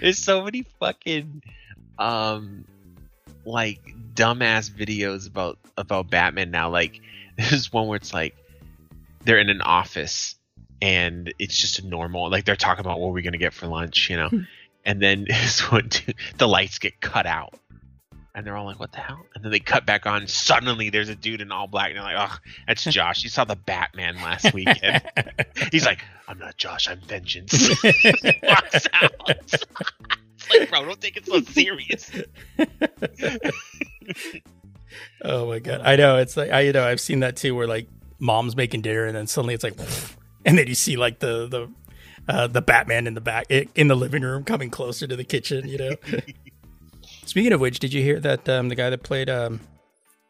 There's so many fucking um like dumbass videos about about Batman now. Like there's one where it's like they're in an office and it's just a normal like they're talking about what we're gonna get for lunch, you know. and then this one the lights get cut out. And they're all like, "What the hell?" And then they cut back on. Suddenly, there's a dude in all black, and they're like, "Oh, that's Josh. You saw the Batman last weekend." He's like, "I'm not Josh. I'm Vengeance." Walks out. it's like, bro, don't take it so serious. Oh my god, I know it's like I you know I've seen that too, where like mom's making dinner and then suddenly it's like, and then you see like the the uh, the Batman in the back in the living room coming closer to the kitchen. You know. Speaking of which, did you hear that um, the guy that played um,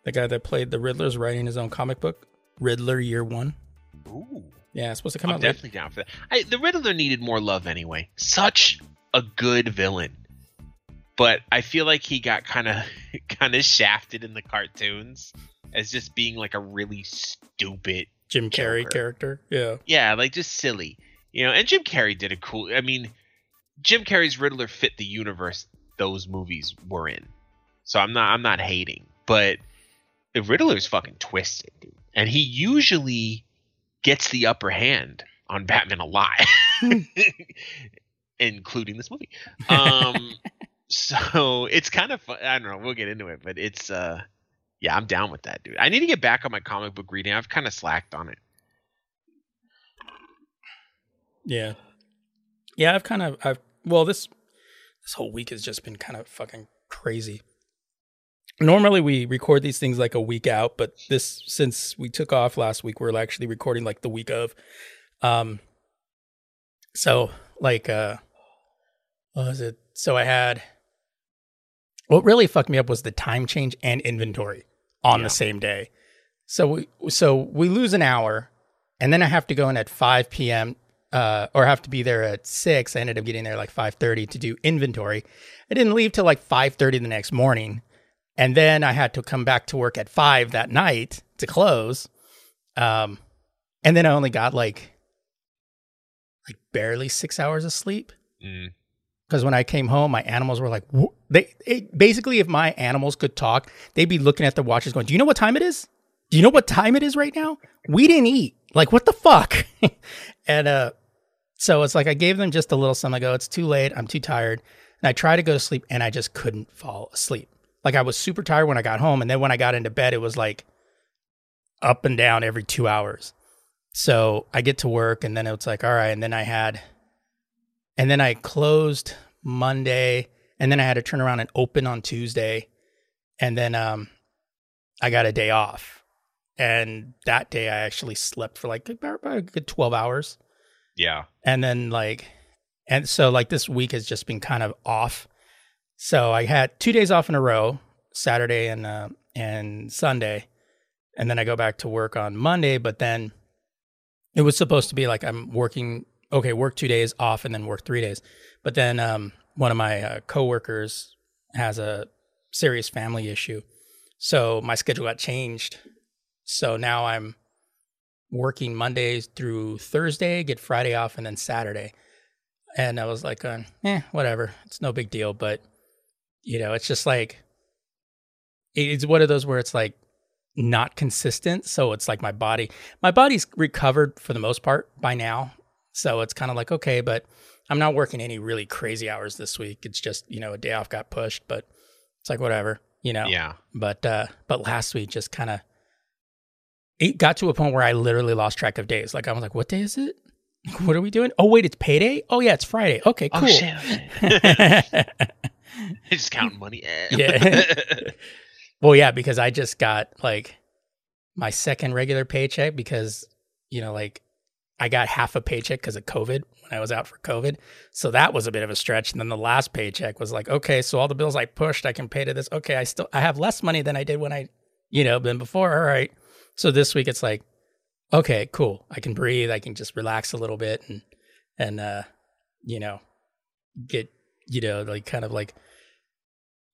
the guy that played the Riddler's writing his own comic book, Riddler Year One? Ooh, Yeah, it's supposed to come I'm out. late. definitely down for that. I, the Riddler needed more love anyway. Such a good villain, but I feel like he got kind of kind of shafted in the cartoons as just being like a really stupid Jim Carrey Joker. character. Yeah. Yeah, like just silly. You know, and Jim Carrey did a cool I mean, Jim Carrey's Riddler fit the universe those movies were in. So I'm not I'm not hating, but the Riddler's fucking twisted, dude. And he usually gets the upper hand on Batman a lot. Including this movie. Um so it's kind of fun. I don't know, we'll get into it, but it's uh yeah, I'm down with that, dude. I need to get back on my comic book reading. I've kind of slacked on it. Yeah. Yeah, I've kind of I've well this this whole week has just been kind of fucking crazy. Normally we record these things like a week out, but this since we took off last week, we're actually recording like the week of. Um so like uh what was it? So I had what really fucked me up was the time change and inventory on Yeah. the same day. So we so we lose an hour and then I have to go in at 5 p.m. Uh, or have to be there at six. I ended up getting there like 5:30 to do inventory. I didn't leave till like 5:30 the next morning, and then I had to come back to work at five that night to close. Um, and then I only got like like barely six hours of sleep Mm. because when I came home, my animals were like, they it, basically, if my animals could talk, they'd be looking at their watches, going, "Do you know what time it is? Do you know what time it is right now? We didn't eat. Like, what the fuck?" and uh, so it's like I gave them just a little something. I go, "It's too late. I'm too tired." And I tried to go to sleep, and I just couldn't fall asleep. Like I was super tired when I got home, and then when I got into bed, it was like up and down every two hours. So I get to work, and then it's like, all right. And then I had, and then I closed Monday, and then I had to turn around and open on Tuesday, and then um, I got a day off, and that day I actually slept for like about, about a good twelve hours, Yeah. and then like, and so like this week has just been kind of off. So I had two days off in a row, Saturday and uh, and Sunday, and then I go back to work on Monday. But then it was supposed to be like I'm working. Okay, work two days off and then work three days. But then um, one of my uh, coworkers has a serious family issue, so my schedule got changed. So now I'm working Mondays through Thursday, get Friday off, and then Saturday. And I was like, uh, eh, whatever. It's no big deal. But, you know, it's just like, it's one of those where it's like not consistent. So it's like my body, my body's recovered for the most part by now. So it's kind of like, okay, but I'm not working any really crazy hours this week. It's just, you know, a day off got pushed, but it's like, whatever, you know? Yeah. But, uh, but last week just kind of, it got to a point where I literally lost track of days. Like I was like, what day is it? What are we doing? Oh wait, it's payday. Oh yeah, it's Friday. Okay, oh, cool. Oh shit. oh, just counting money. Yeah. well, yeah, because I just got like my second regular paycheck because you know, like I got half a paycheck because of COVID when I was out for COVID. So that was a bit of a stretch. And then the last paycheck was like, okay, so all the bills I pushed, I can pay to this. Okay, I still I have less money than I did when I, you know, been before. All right. So this week it's like, okay, cool. I can breathe. I can just relax a little bit and and uh, you know, get you know like kind of like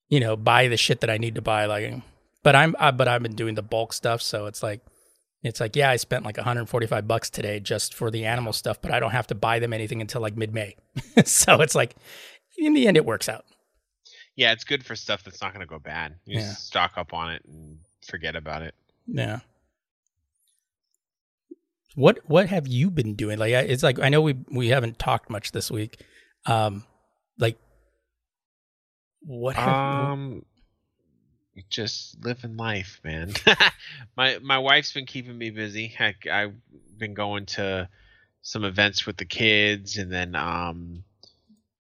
you know buy the shit that I need to buy. Like, but I'm uh, but I've been doing the bulk stuff, so it's like it's like yeah, I spent like 145 bucks today just for the animal stuff, but I don't have to buy them anything until like mid May. so it's like in the end, it works out. Yeah, it's good for stuff that's not going to go bad. You Yeah. stock up on it and forget about it. Yeah. What what have you been doing? Like I- it's like I know we we haven't talked much this week. Um like what have Um, just living life, man. my my wife's been keeping me busy. Heck, I've been going to some events with the kids, and then um,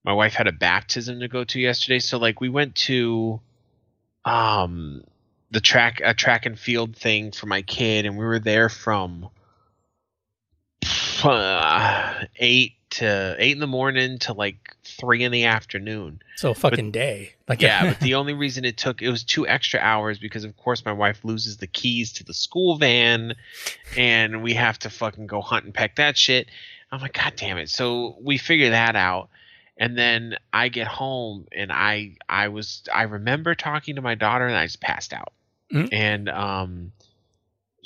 my wife had a baptism to go to yesterday. So like we went to um the track a track and field thing for my kid, and we were there from uh, eight to eight in the morning to like three in the afternoon. so a fucking day. Like Yeah, but the only reason it took it was two extra hours because of course my wife loses the keys to the school van and we have to fucking go hunt and peck that shit. I'm like, God damn it. So we figure that out. And then I get home and I I was I remember talking to my daughter and I just passed out. Mm. And um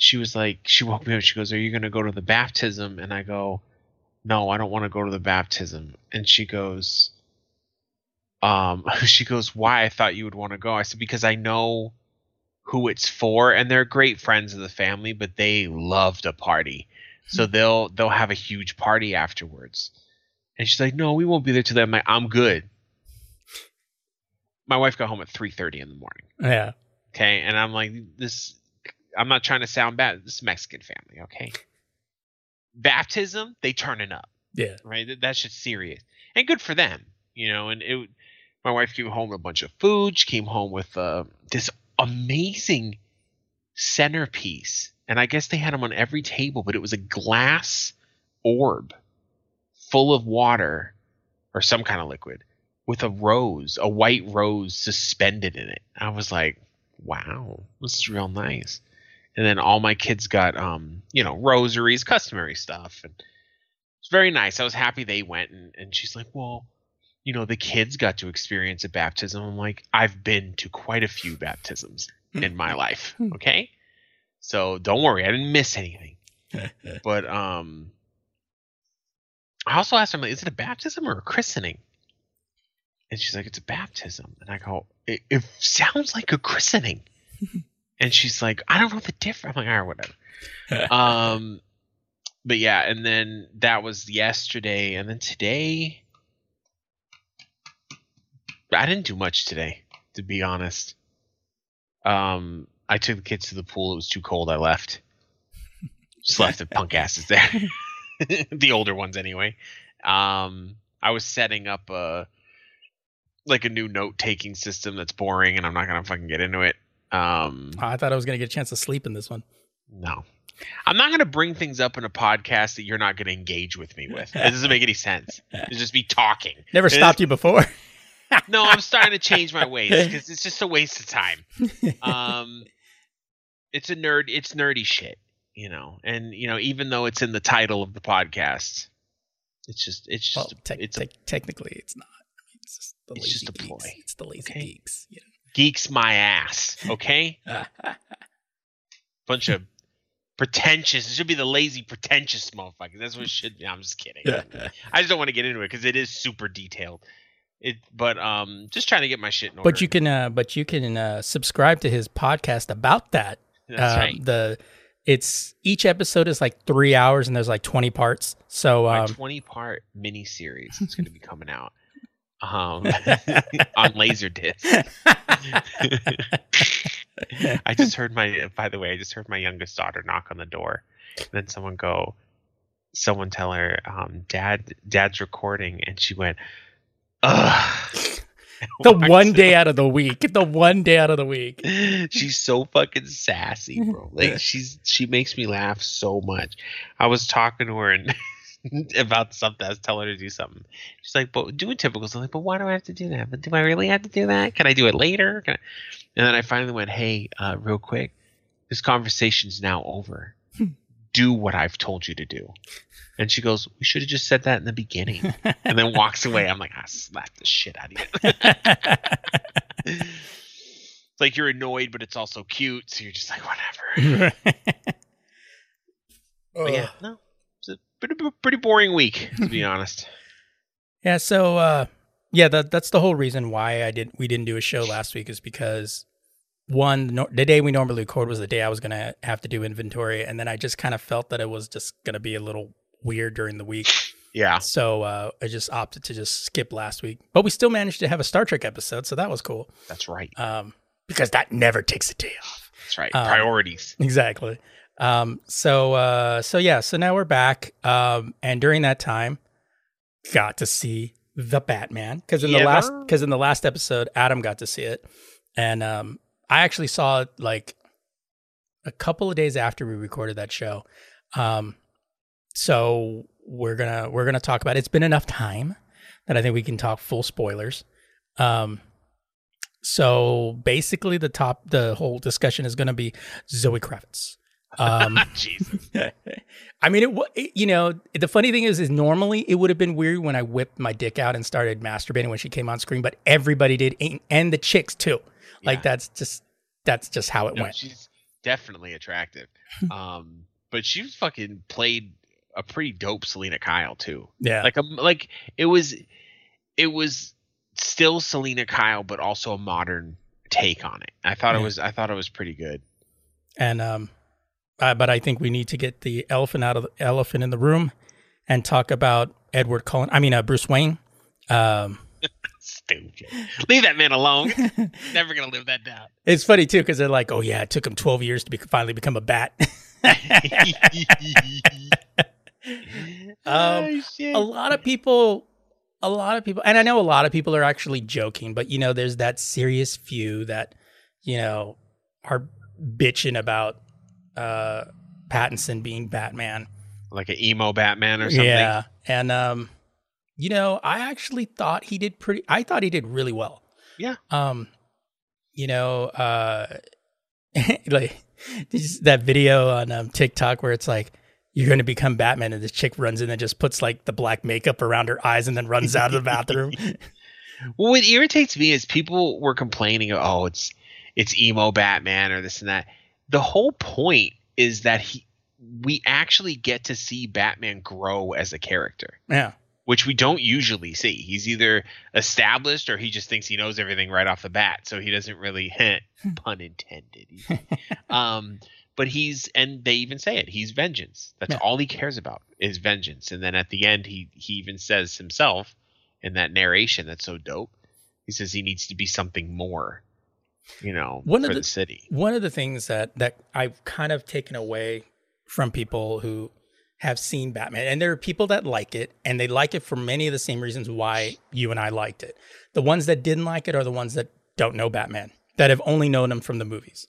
she was like she woke me up, she goes, Are you gonna go to the baptism? And I go, No, I don't want to go to the baptism. And she goes, um she goes why? I thought you would want to go. I said because i know who it's for and they're great friends of the family but they love to party. So they'll they'll have a huge party afterwards. And she's like no we won't be there till then. I'm like i'm good. My wife got home at 3.30 in the morning. Yeah. okay? And i'm like this i'm not trying to sound bad this is mexican family okay baptism they turning up Yeah. right? That, that shit's serious and good for them, you know. And it, my wife came home with a bunch of food. She came home with uh, this amazing centerpiece, and I guess they had them on every table, but it was a glass orb full of water or some kind of liquid with a rose, a white rose suspended in it. I was like, wow, this is real nice. And then all my kids got, um, you know, rosaries, customary stuff, and it's very nice. I was happy they went, and, and she's like, well, you know, the kids got to experience a baptism. I'm like, I've been to quite a few baptisms in my life. Okay, so don't worry, I didn't miss anything. But um, I also asked her, like, is it a baptism or a christening? And she's like, it's a baptism. And I go, it, it sounds like a christening. and she's like, I don't know the difference. I'm like, all right, whatever. um, but yeah, and then that was yesterday, and then today, I didn't do much today, to be honest. Um, I took the kids to the pool. It was too cold. I left. Just left the punk asses there. the older ones, anyway. Um, I was setting up a like a new note taking system that's boring, and I'm not gonna fucking get into it. Um, I thought I was gonna get a chance to sleep in this one. no. I'm not going to bring things up in a podcast that you're not going to engage with me with. It doesn't make any sense. It's just me talking. Never It stopped you before. No, I'm starting to change my ways because it's just a waste of time. Um, it's a nerd. It's nerdy shit, you know. And you know, even though it's in the title of the podcast, it's just it's Well, just tec- it's a technically, it's not. It's just the It's lazy just a geeks. ploy, It's the lazy okay? geeks. You geeks my ass. Okay, bunch of pretentious. It should be the lazy pretentious motherfuckers. That's what it should be. I'm just kidding. I just don't want to get into it because it is super detailed. It, but um, just trying to get my shit in order. but you can, uh, but you can uh, subscribe to his podcast about that. That's Um, right. The it's each episode is like three hours and there's like twenty parts. So My um, 20 part mini series is going to be coming out um, on Laserdisc. I just heard my. By the way, I just heard my youngest daughter knock on the door. And then someone go, someone tell her, um, "Dad, Dad's recording," and she went, "Ugh." the one day out of the week, the one day out of the week. she's so fucking sassy, bro. Like she's she makes me laugh so much. I was talking to her and about something. I was telling her to do something. She's like, "But doing typicals." I'm like, "But why do I have to do that? But do I really have to do that? Can I do it later?" Can I? And then I finally went, "Hey, uh, real quick, this conversation's now over. do what I've told you to do." And she goes, "We should have just said that in the beginning." and then walks away. I'm like, "I slapped the shit out of you." it's like you're annoyed, but it's also cute, so you're just like, whatever. But yeah, no, it's a pretty, pretty boring week to be honest. Yeah, so uh yeah, that that's the whole reason why I did we didn't do a show last week is because one no, the day we normally record was the day I was to have to do inventory and then I just kind of felt that it was just to be a little weird during the week. Yeah, So uh I just opted to just skip last week. But we still managed to have a Star Trek episode, so that was cool. that's right. Um because that never takes a day off. That's right. um, Priorities. Exactly. Um, so uh, so yeah, so now we're back. Um, and during that time, got to see the Batman because in the last because in the last episode, Adam got to see it, and um, I actually saw it like a couple of days after we recorded that show. Um, so we're gonna we're gonna talk about it. It's been enough time that I think we can talk full spoilers. Um, so basically, the top the whole discussion is going to be Zoe Kravitz. Um, Jesus. I mean, it, it. You know, the funny thing is, is normally it would have been weird when I whipped my dick out and started masturbating when she came on screen, but everybody did, and- and the chicks too. Like that's just that's just how it No, went. she's definitely attractive. Um, but she fucking played a pretty dope Selina Kyle too. Yeah, Like a like it was, it was still Selina Kyle, but also a modern take on it. I thought Yeah. it was. I thought it was pretty good. and um, uh, but I think we need to get the elephant out of the elephant in the room and talk about Edward Cullen. I mean, uh, Bruce Wayne. Um, Stupid. Leave that man alone. Never gonna live that down. it's funny too because they're like, "Oh yeah, it took him twelve years to be, finally become a bat." Um, Oh, shit. a lot of people a lot of people and i know a lot of people are actually joking but you know there's that serious few that you know are bitching about uh pattinson being batman like an emo Batman or something. yeah and um you know i actually thought he did pretty i thought he did really well Yeah. um you know uh like this- that video on um, tiktok where it's like you're going to become batman and this chick runs in and just puts like the black makeup around her eyes and then runs out of the bathroom Well, what irritates me is people were complaining, oh, it's it's emo Batman or this and that. The whole point is that he we actually get to see Batman grow as a character, yeah which we don't usually see. He's either established or he just thinks he knows everything right off the bat, so he doesn't really pun intended. um but he's and they even say it, he's vengeance. That's Yeah. all he cares about is vengeance. And then at the end he he even says himself in that narration that's so dope. He says he needs to be something more, you know, One of for the- the city. one of the things that that I've kind of taken away from people who have seen Batman, and there are people that like it, and they like it for many of the same reasons why you and I liked it. The ones that didn't like it are the ones that don't know Batman, that have only known him from the movies.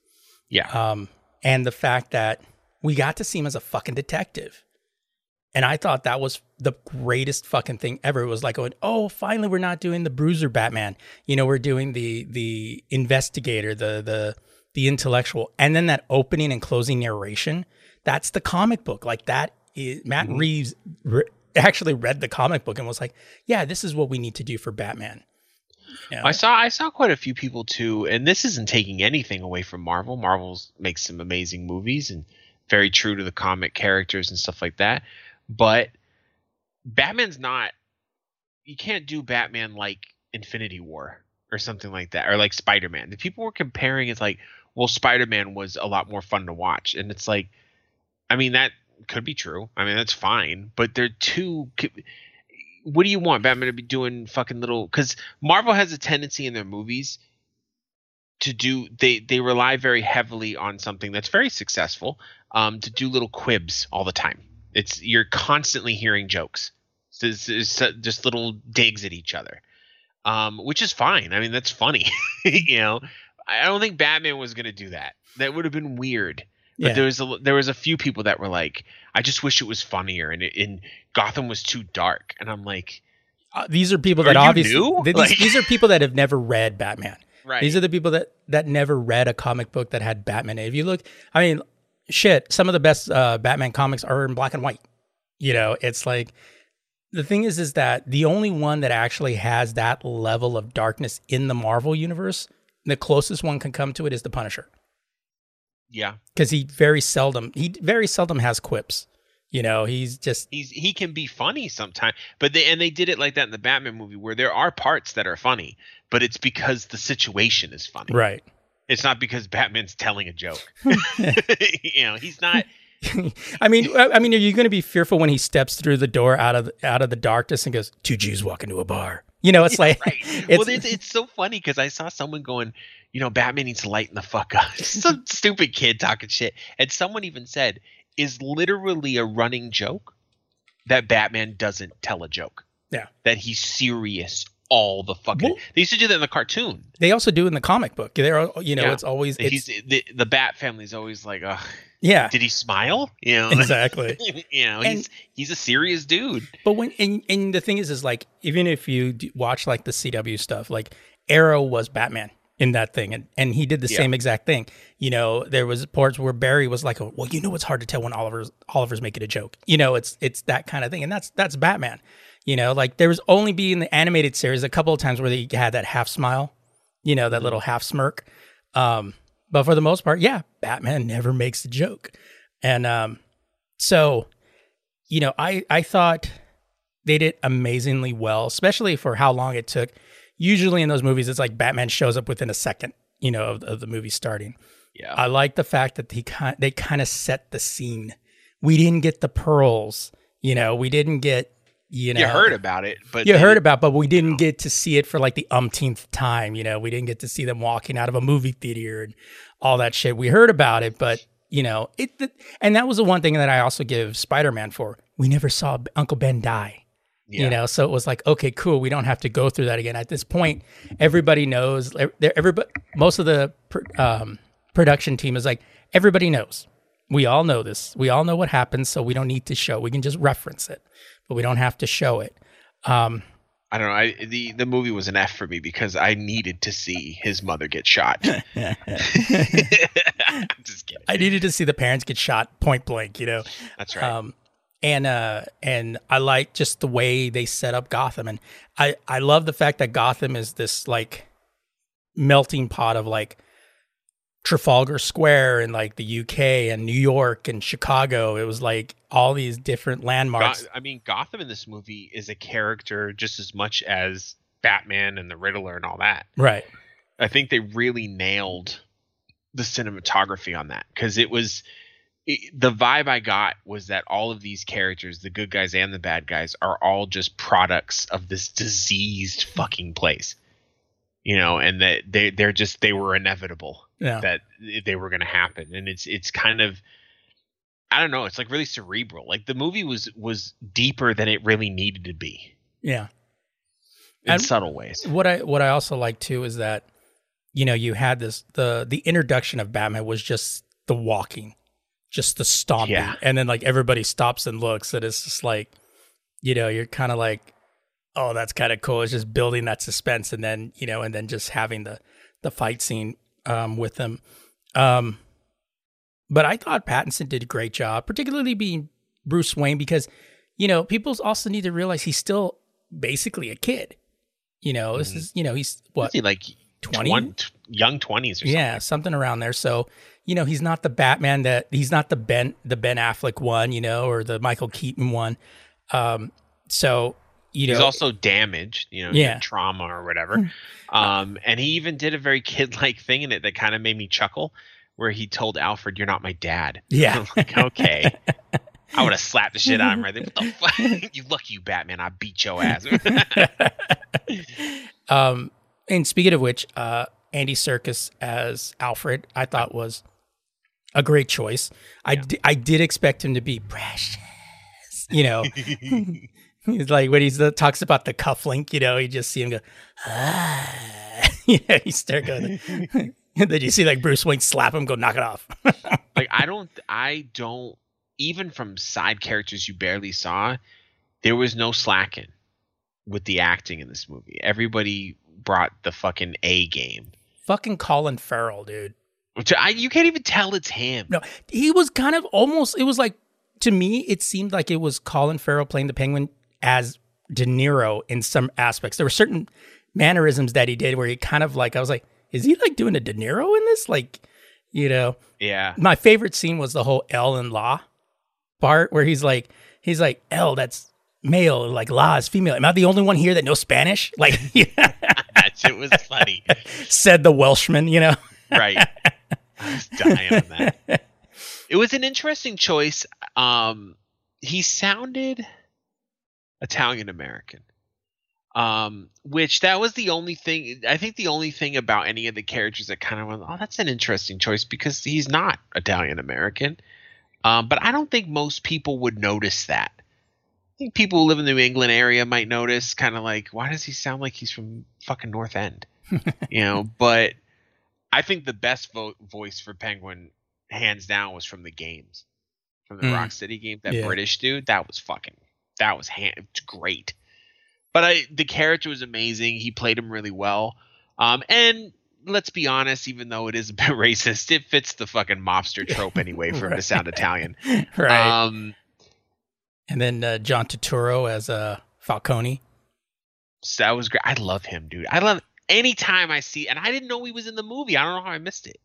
Yeah. Um, and the fact that we got to see him as a fucking detective. And I thought that was the greatest fucking thing ever. It was like, going, oh, finally, we're not doing the bruiser Batman. You know, we're doing the the investigator, the the the intellectual, and then that opening and closing narration. That's the comic book. Like that is Matt Mhm. Reeves re- actually read the comic book and was like, "Yeah, this is what we need to do for Batman." You know? I saw I saw quite a few people too, and this isn't taking anything away from Marvel. Marvel's makes some amazing movies and very true to the comic characters and stuff like that. But Batman's not you can't do Batman like Infinity War or something like that. Or like Spider Man. The people were comparing it's like, well, Spider Man was a lot more fun to watch. And it's like I mean that could be true. I mean that's fine, but they're too what do you want Batman to be doing fucking little cuz Marvel has a tendency in their movies to do they they rely very heavily on something that's very successful um to do little quibs all the time. It's you're constantly hearing jokes. So it's, it's just little digs at each other. Um which is fine. I mean that's funny. you know. I don't think Batman was going to do that. That would have been weird. But Yeah. there was a there was a few people that were like, I just wish it was funnier and it, and Gotham was too dark. And I'm like, Uh, these are people that you obviously th- these, Like- these are people that have never read Batman. right. These are the people that that never read a comic book that had Batman. in. If you look, I mean, shit, some of the best uh, Batman comics are in black and white. You know, it's like the thing is, is that the only one that actually has that level of darkness in the Marvel universe, the closest one can come to it is the Punisher, yeah. because he very seldom he very seldom has quips. You know, he's just He's he can be funny sometimes. But they and they did it like that in the Batman movie where there are parts that are funny, but it's because the situation is funny. right. It's not because Batman's telling a joke. you know, he's not I mean, I mean, are you going to be fearful when he steps through the door out of out of the darkness and goes, two Jews walk into a bar"? You know, it's like right. it's, well, it's, it's so funny because I saw someone going, you know, Batman needs to lighten the fuck up. Some stupid kid talking shit, and someone even said, "Is literally a running joke that Batman doesn't tell a joke. Yeah. that he's serious all the fucking. Well- they used to do that in the cartoon. they also do in the comic book. They're you know, Yeah. it's always it's, the the Bat family's always like, Ugh, yeah, did he smile? You know, exactly. you know, And- he's he's a serious dude. But when and, and the thing is, is like even if you watch like the CW stuff, like Arrow was Batman in that thing, and and he did the Yeah. same exact thing. You know, there was parts where Barry was like, "Well, you know, it's hard to tell when Oliver's Oliver's making a joke." You know, it's it's that kind of thing, and that's that's Batman. You know, like there was only be in the animated series a couple of times where they had that half smile, you know, that little half smirk. Um, but for the most part, yeah, Batman never makes a joke, and um, so you know, I I thought they did amazingly well, especially for how long it took. Usually in those movies, it's like Batman shows up within a second, you know, of, of the movie starting. Yeah, I like the fact that he kind they kind of set the scene. We didn't get the pearls, you know, we didn't get, you know, you heard about it, but you heard about, but we didn't get to see it for like the umpteenth time. You know, we didn't get to see them walking out of a movie theater and all that shit. We heard about it, but you know, it. th- and that was the one thing that I also give Spider Man for. We never saw Uncle Ben die. Yeah. You know, so it was like, okay, cool. We don't have to go through that again. At this point, everybody knows. Everybody, most of the um, production team is like, everybody knows. We all know this. We all know what happens, so we don't need to show. We can just reference it, but we don't have to show it. Um, I don't know. I, the the movie was an F for me because I needed to see his mother get shot. I'm just kidding. I needed to see the parents get shot point blank, you know. That's right. Um, and uh, and I like just the way they set up Gotham, and I I love the fact that Gotham is this like melting pot of like Trafalgar Square and like the UK and New York and Chicago. It was like all these different landmarks. Go- I mean, Gotham in this movie is a character just as much as Batman and the Riddler and all that. Right. I think they really nailed the cinematography on that because it was it, the vibe I got was that all of these characters, the good guys and the bad guys, are all just products of this diseased fucking place. You know, and that they they're just they were inevitable Yeah. that they were going to happen, and it's it's kind of I don't know, it's like really cerebral. Like the movie was was deeper than it really needed to be Yeah. in And- subtle ways. What I what I also like too is that you know you had this the the introduction of Batman was just the walking, just the stomping, Yeah. and then like everybody stops and looks, and it's just like you know you're kind of like, oh that's kind of cool. It's just building that suspense, and then you know, and then just having the the fight scene um, with them. Um, but I thought Pattinson did a great job, particularly being Bruce Wayne, because you know people also need to realize he's still basically a kid. You know, this Mhm. is you know he's what he like 20? 20? young 20s or something. yeah, something around there. So, you know, he's not the Batman that he's not the Ben the Ben Affleck one, you know, or the Michael Keaton one. Um, so you know, He's also damaged, you know, Yeah. trauma or whatever. Um, and he even did a very kid-like thing in it that kind of made me chuckle, where he told Alfred, "You're not my dad." yeah, like, okay. I would have slapped the shit out of him right there. What the fuck? you lucky you, Batman. I beat your ass. um, and speaking of which, uh, Andy Serkis as Alfred, I thought was a great choice. I, Yeah. di- I did expect him to be precious, you know. He's like when he talks about the cufflink, you know, you just see him go, ah. you know, he start going, then you see like Bruce Wayne slap him, go knock it off. like I don't I don't even from side characters you barely saw, there was no slacking with the acting in this movie. Everybody brought the fucking A game. Fucking Colin Farrell, dude. Which I, you can't even tell it's him. No, he was kind of almost. It was like to me, it seemed like it was Colin Farrell playing the Penguin as De Niro in some aspects. There were certain mannerisms that he did where he kind of like I was like, is he like doing a De Niro in this? Like, you know, Yeah. my favorite scene was the whole L and La part where he's like, he's like L, that's male, like La is female. Am I the only one here that knows Spanish? Like, yeah, that shit was funny. said the Welshman, you know. Right. I was dying on that. It was an interesting choice. Um he sounded Italian American. Um, which that was the only thing I think the only thing about any of the characters that kind of went, oh, that's an interesting choice because he's not Italian American. Um, but I don't think most people would notice that. I think people who live in the New England area might notice, kind of like, why does he sound like he's from fucking North End? you know, but I think the best vo- voice for Penguin, hands down, was from the games, from the Mm. Rock City game. That Yeah. British dude, that was fucking, that was hand, it's great. But I, the character was amazing. He played him really well. Um, and let's be honest, even though it is a bit racist, it fits the fucking mobster trope anyway for him to sound Italian. right. Um, and then uh, John Turturro as uh, Falcone. so that was great. I love him, dude. I love anytime I see, and I didn't know he was in the movie. I don't know how I missed it.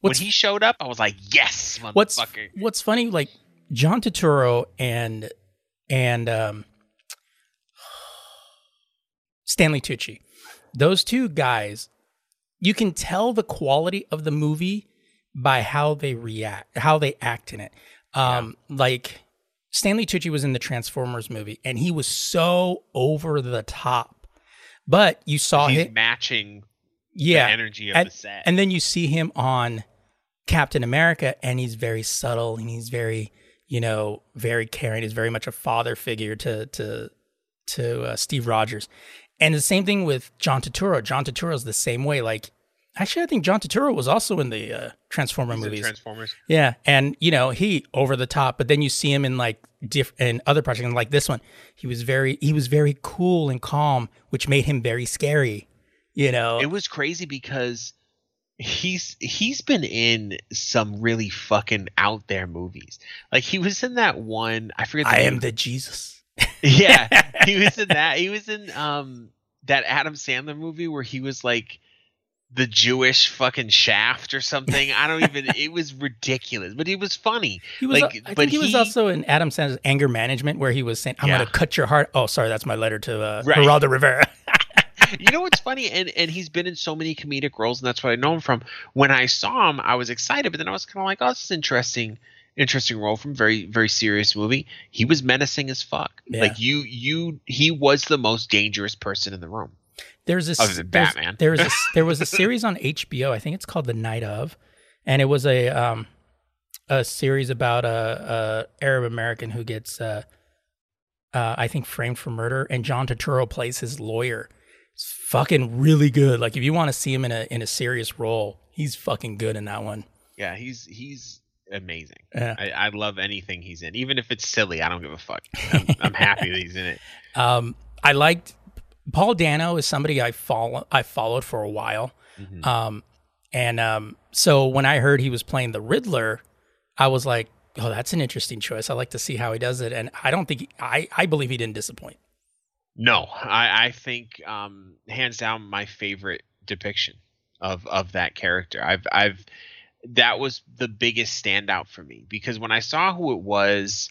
What's when he showed up, I was like, "Yes, what's what's funny like John Turturro and and um, Stanley Tucci, those two guys, you can tell the quality of the movie by how they react, how they act in it. Um, like Stanley Tucci was in the Transformers movie, and he was so over the top, but you saw He's him, matching yeah, the energy of and, the set. and then you see him on Captain America, and he's very subtle and he's very, you know, very caring. He's very much a father figure to to to uh, Steve Rogers. And the same thing with John Turturro. John Turturro is the same way. Like, actually, I think John Turturro was also in the uh, Transformer He's movies. Transformers. Yeah, and you know he over the top, but then you see him in like diff in other projects, and like this one, he was very he was very cool and calm, which made him very scary. You know, It was crazy because he's he's been in some really fucking out there movies. Like he was in that one. I forget. The I name. am the Jesus. yeah, he was in that. He was in um that Adam Sandler movie where he was like the Jewish fucking Shaft or something. I don't even. it was ridiculous, but it was funny. He was. Like, I think but he, was also in Adam Sandler's Anger Management, where he was saying, "I'm Yeah. going to cut your heart." Oh, sorry, that's my letter to uh, Right. Geraldo Rivera. you know what's funny and and he's been in so many comedic roles and that's what i know him from when i saw him i was excited but then i was kind of like oh this is interesting interesting role from very very serious movie he was menacing as fuck Yeah. like you you he was the most dangerous person in the room There's this. Other than there's- Batman. There was a, there was a series on HBO. I think it's called The Night of, and it was a um a series about a, a Arab American who gets uh, uh I think framed for murder, and John Turturro plays his lawyer. It's fucking really good. Like if you want to see him in a in a serious role, he's fucking good in that one. yeah he's he's amazing Yeah. I, I love anything he's in even if it's silly i don't give a fuck i'm, I'm happy that he's in it Um, I liked Paul Dano is somebody I follow I followed for a while. Mhm. Um, And um, so when I heard he was playing the Riddler, I was like, "Oh, that's an interesting choice. I like to see how he does it." And I don't think he, I I believe he didn't disappoint. No, I, I think um, hands down my favorite depiction of of that character. I've I've that was the biggest standout for me because when I saw who it was,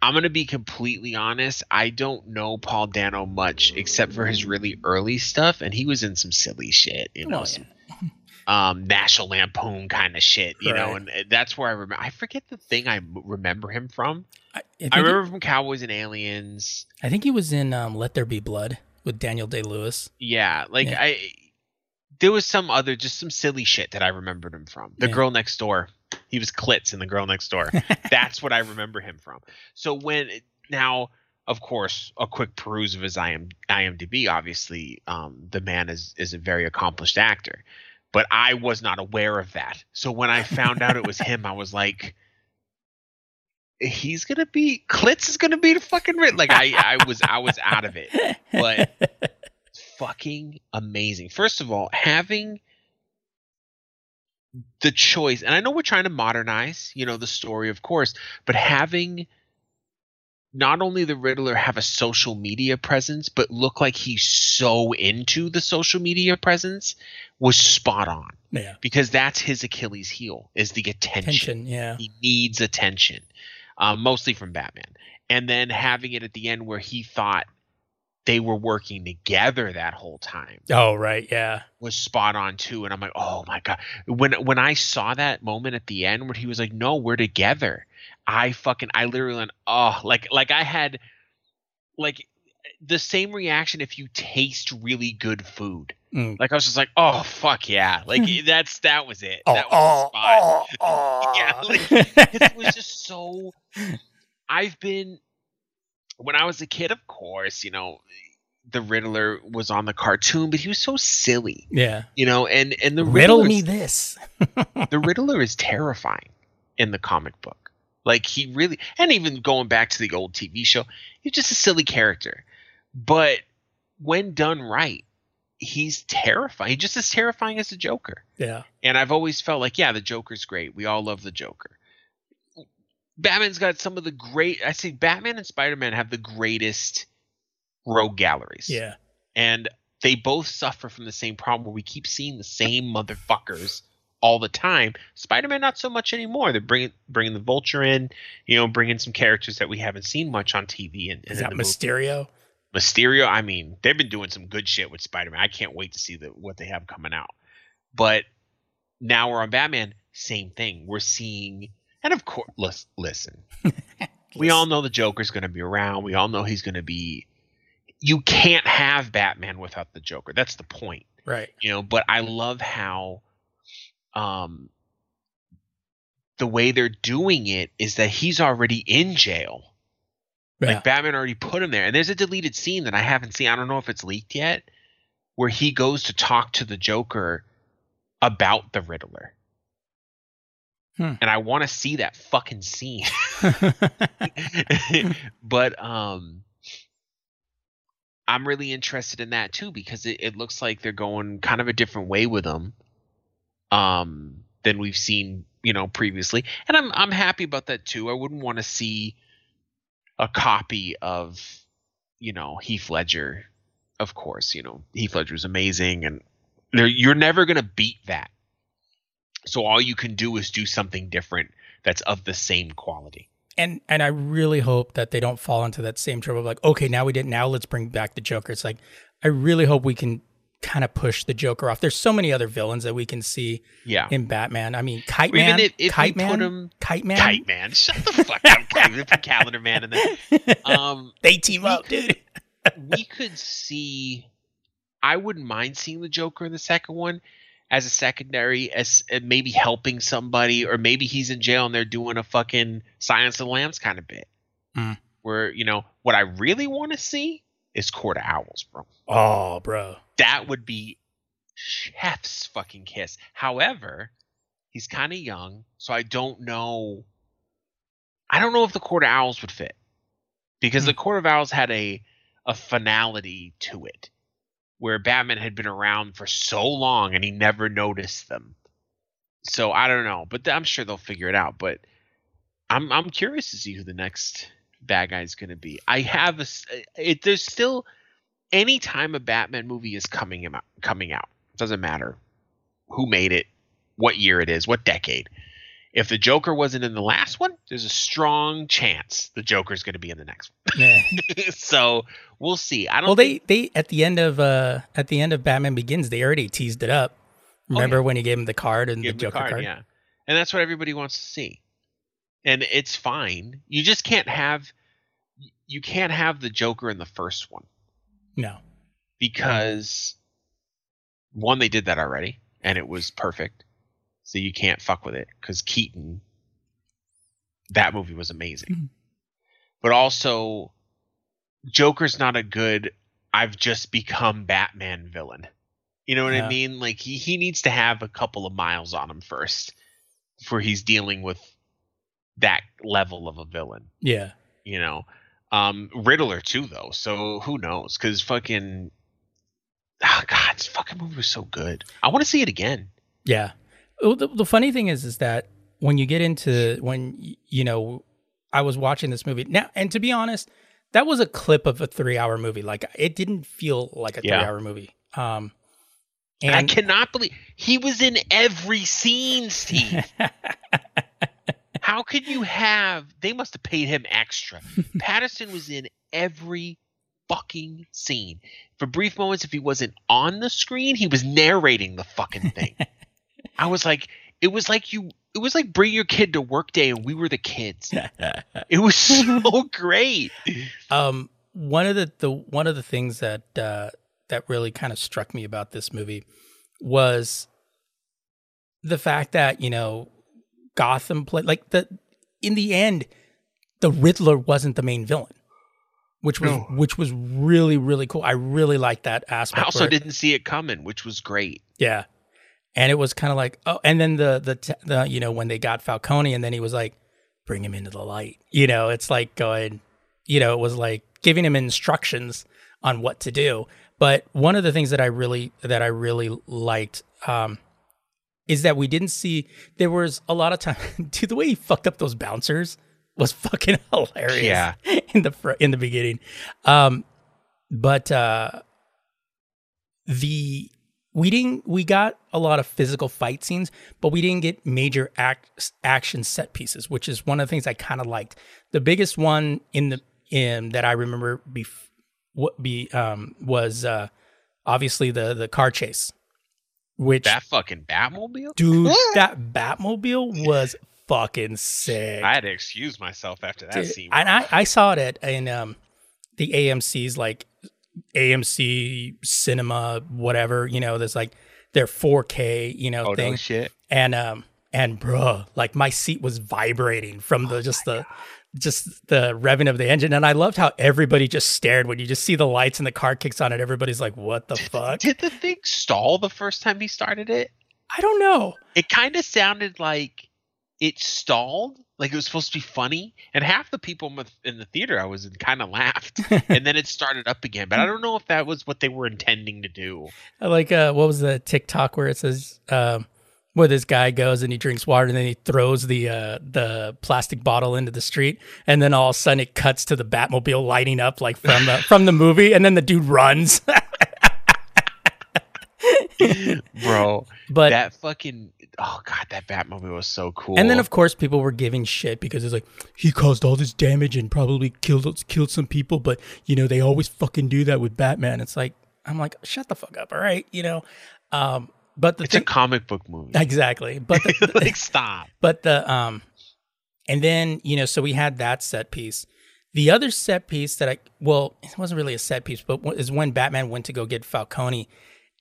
I'm gonna be completely honest. I don't know Paul Dano much except for his really early stuff, and he was in some silly shit, you know, Oh, some um, National Lampoon kind of shit, you know, and uh, that's where I remember. I forget the thing I m- remember him from. I, I, I he- remember from Cowboys and Aliens. I think he was in um, Let There Be Blood with Daniel Day Lewis. Yeah, like Yeah. I there was some other just some silly shit that I remembered him from. The Yeah. girl next door. He was Klitz in the girl next door. That's what I remember him from. So when now of course, a quick peruse of his IM, IMDb. Obviously, um, the man is is a very accomplished actor, but I was not aware of that. So when I found out it was him, I was like, "He's gonna be Klitz is gonna be the fucking Rid-" like I I was I was out of it But- fucking amazing. First of all, having the choice, and I know we're trying to modernize, you know, the story, of course, but having not only the Riddler have a social media presence, but look like he's so into the social media presence was spot on yeah, because that's his Achilles heel is the attention. tension. Yeah, He needs attention, um, mostly from Batman. And then having it at the end where he thought they were working together that whole time oh right, yeah, was spot on too. And I'm like, oh my god! When when I saw that moment at the end where he was like, no, we're together. I fucking I literally went, oh, like like I had like the same reaction if you taste really good food. Mm. Like I was just like, oh fuck yeah! Like that's that was it. Oh, that was the oh, spot. oh, oh. Yeah, like, it was just so i've been when i was a kid of course you know the riddler was on the cartoon but he was so silly yeah. you know and and the Riddle riddler me this. the riddler is terrifying in the comic book like he really and even going back to the old tv show he's just a silly character but when done right he's terrifying he's just as terrifying as the joker Yeah, and I've always felt like, yeah, the Joker's great. We all love the Joker. Batman's got some of the great. I say Batman and Spider Man have the greatest rogue galleries. yeah, And they both suffer from the same problem where we keep seeing the same motherfuckers all the time. Spider Man, not so much anymore. They're bringing bringing the Vulture in, you know, bringing some characters that we haven't seen much on TV and, and is that the movie. Mysterio? Mysterio, I mean, they've been doing some good shit with Spider-Man. I can't wait to see the, what they have coming out. But now we're on Batman, same thing. We're seeing, and of course, lis- listen, we all know the Joker's going to be around. We all know he's going to be. You can't have Batman without the Joker. That's the point, right. you know. But I love how, um, the way they're doing it is that he's already in jail. Yeah. Like Batman already put him there. And there's a deleted scene that I haven't seen. I don't know if it's leaked yet, where he goes to talk to the Joker about the Riddler. Hmm. And I want to see that fucking scene. but um I'm really interested in that too because it, it looks like they're going kind of a different way with them um than we've seen, you know, previously. And I'm I'm happy about that too. I wouldn't want to see a copy of, you know, Heath Ledger. Of course, you know, Heath Ledger is amazing and you're never going to beat that. So all you can do is do something different that's of the same quality. and and I really hope that they don't fall into that same trouble. of Like, okay, now we did. Now let's bring back the Joker. It's like I really hope we can kind of push the Joker off. There's so many other villains that we can see Yeah. in Batman. I mean, Kite Or Man, if- if Kite Man, him- Kite Man, Kite Man. Shut the fuck up, Kite. Calendar Man in there. Um, they team up, dude. we could see. I wouldn't mind seeing the Joker in the second one as a secondary, as uh, maybe helping somebody, or maybe he's in jail and they're doing a fucking Silence of the Lambs kind of bit. Hmm. Where you know what I really want to see is Court of Owls, bro. Oh, bro. That would be chef's fucking kiss. However, he's kind of young, so I don't know. I don't know if the Court of Owls would fit because Hmm. the Court of Owls had a a finality to it where Batman had been around for so long and he never noticed them. So I don't know, but I'm sure they'll figure it out. But I'm I'm curious to see who the next bad guy is going to be. I have a it. There's still any time a Batman movie is coming out, coming out doesn't matter who made it, what year it is, what decade. If the Joker wasn't in the last one, there's a strong chance the Joker's going to be in the next one. Yeah. so we'll see. I don't. Well, think, they they at the end of uh at the end of Batman Begins, they already teased it up. Remember Oh, yeah. when he gave him the card and the Joker the card? Yeah, and that's what everybody wants to see, and it's fine. You just can't have you can't have the Joker in the first one No. because one they did that already and it was perfect, so you can't fuck with it because Keaton that movie was amazing, Mhm. but also Joker's not a good. I've just become Batman villain. You know what Yeah. I mean? Like he, he needs to have a couple of miles on him first before he's dealing with that level of a villain. Yeah. You know, um, Riddler too though. So who knows? Because fucking, oh god, this fucking movie was so good. I want to see it again. Yeah. Well, The, the funny thing is, is that when you get into when you know, I was watching this movie now, and to be honest, that was a clip of a three-hour movie. Like it didn't feel like a Yeah. three-hour movie. Um, And I cannot believe he was in every scene, Steve. How could you have? They must have paid him extra. Pattinson was in every fucking scene. For brief moments, if he wasn't on the screen, he was narrating the fucking thing. I was like, it was like you, it was like bring your kid to work day and we were the kids. It was so great. um, one of the, the one of the things that uh, that really kind of struck me about this movie was the fact that you know Gotham play like the in the end the Riddler wasn't the main villain, which was No. which was really really cool. I really liked that aspect. I also didn't see it coming, which was great. yeah, and it was kind of like oh, and then the the t- the you know when they got Falcone and then he was like bring him into the light. You know, it's like going, you know, it was like giving him instructions on what to do. But one of the things that I really that I really liked um, is that we didn't see there was a lot of time. Dude, the way he fucked up those bouncers was fucking hilarious. Yeah. in the fr- in the beginning, um, but uh, the we didn't we got a lot of physical fight scenes, but we didn't get major act, action set pieces, which is one of the things I kind of liked. The biggest one in the in that I remember be what be um was uh obviously the the car chase, which That fucking Batmobile? dude that Batmobile was fucking sick. I had to excuse myself after that Dude, scene. and I, I saw it at in um the AMC's like AMC cinema whatever you know there's like their 4K you know oh thing no shit. and um and bruh like my seat was vibrating from the just the just the revving of the engine and I loved how everybody just stared when you just see the lights and the car kicks on it. everybody's like what the fuck Did the thing stall the first time he started it? I don't know It kind of sounded like it stalled, like it was supposed to be funny, and half the people in the, theater I was in kind of laughed, and then it started up again. But I don't know if that was what they were intending to do. I like uh what was the TikTok where it says um where this guy goes and he drinks water and then he throws the uh the plastic bottle into the street and then all of a sudden it cuts to the Batmobile lighting up like from the from the movie and then the dude runs. Bro, but that fucking oh god, that Batmobile was so cool. and then of course people were giving shit because it's like he caused all this damage and probably killed killed some people, but you know they always fucking do that with Batman. It's like I'm like shut the fuck up, all right, you know. Um, but the it's a comic book movie. exactly, but the, like stop. But the um and then, you know, so we had that set piece. The other set piece that I well, it wasn't really a set piece, but is when Batman went to go get Falcone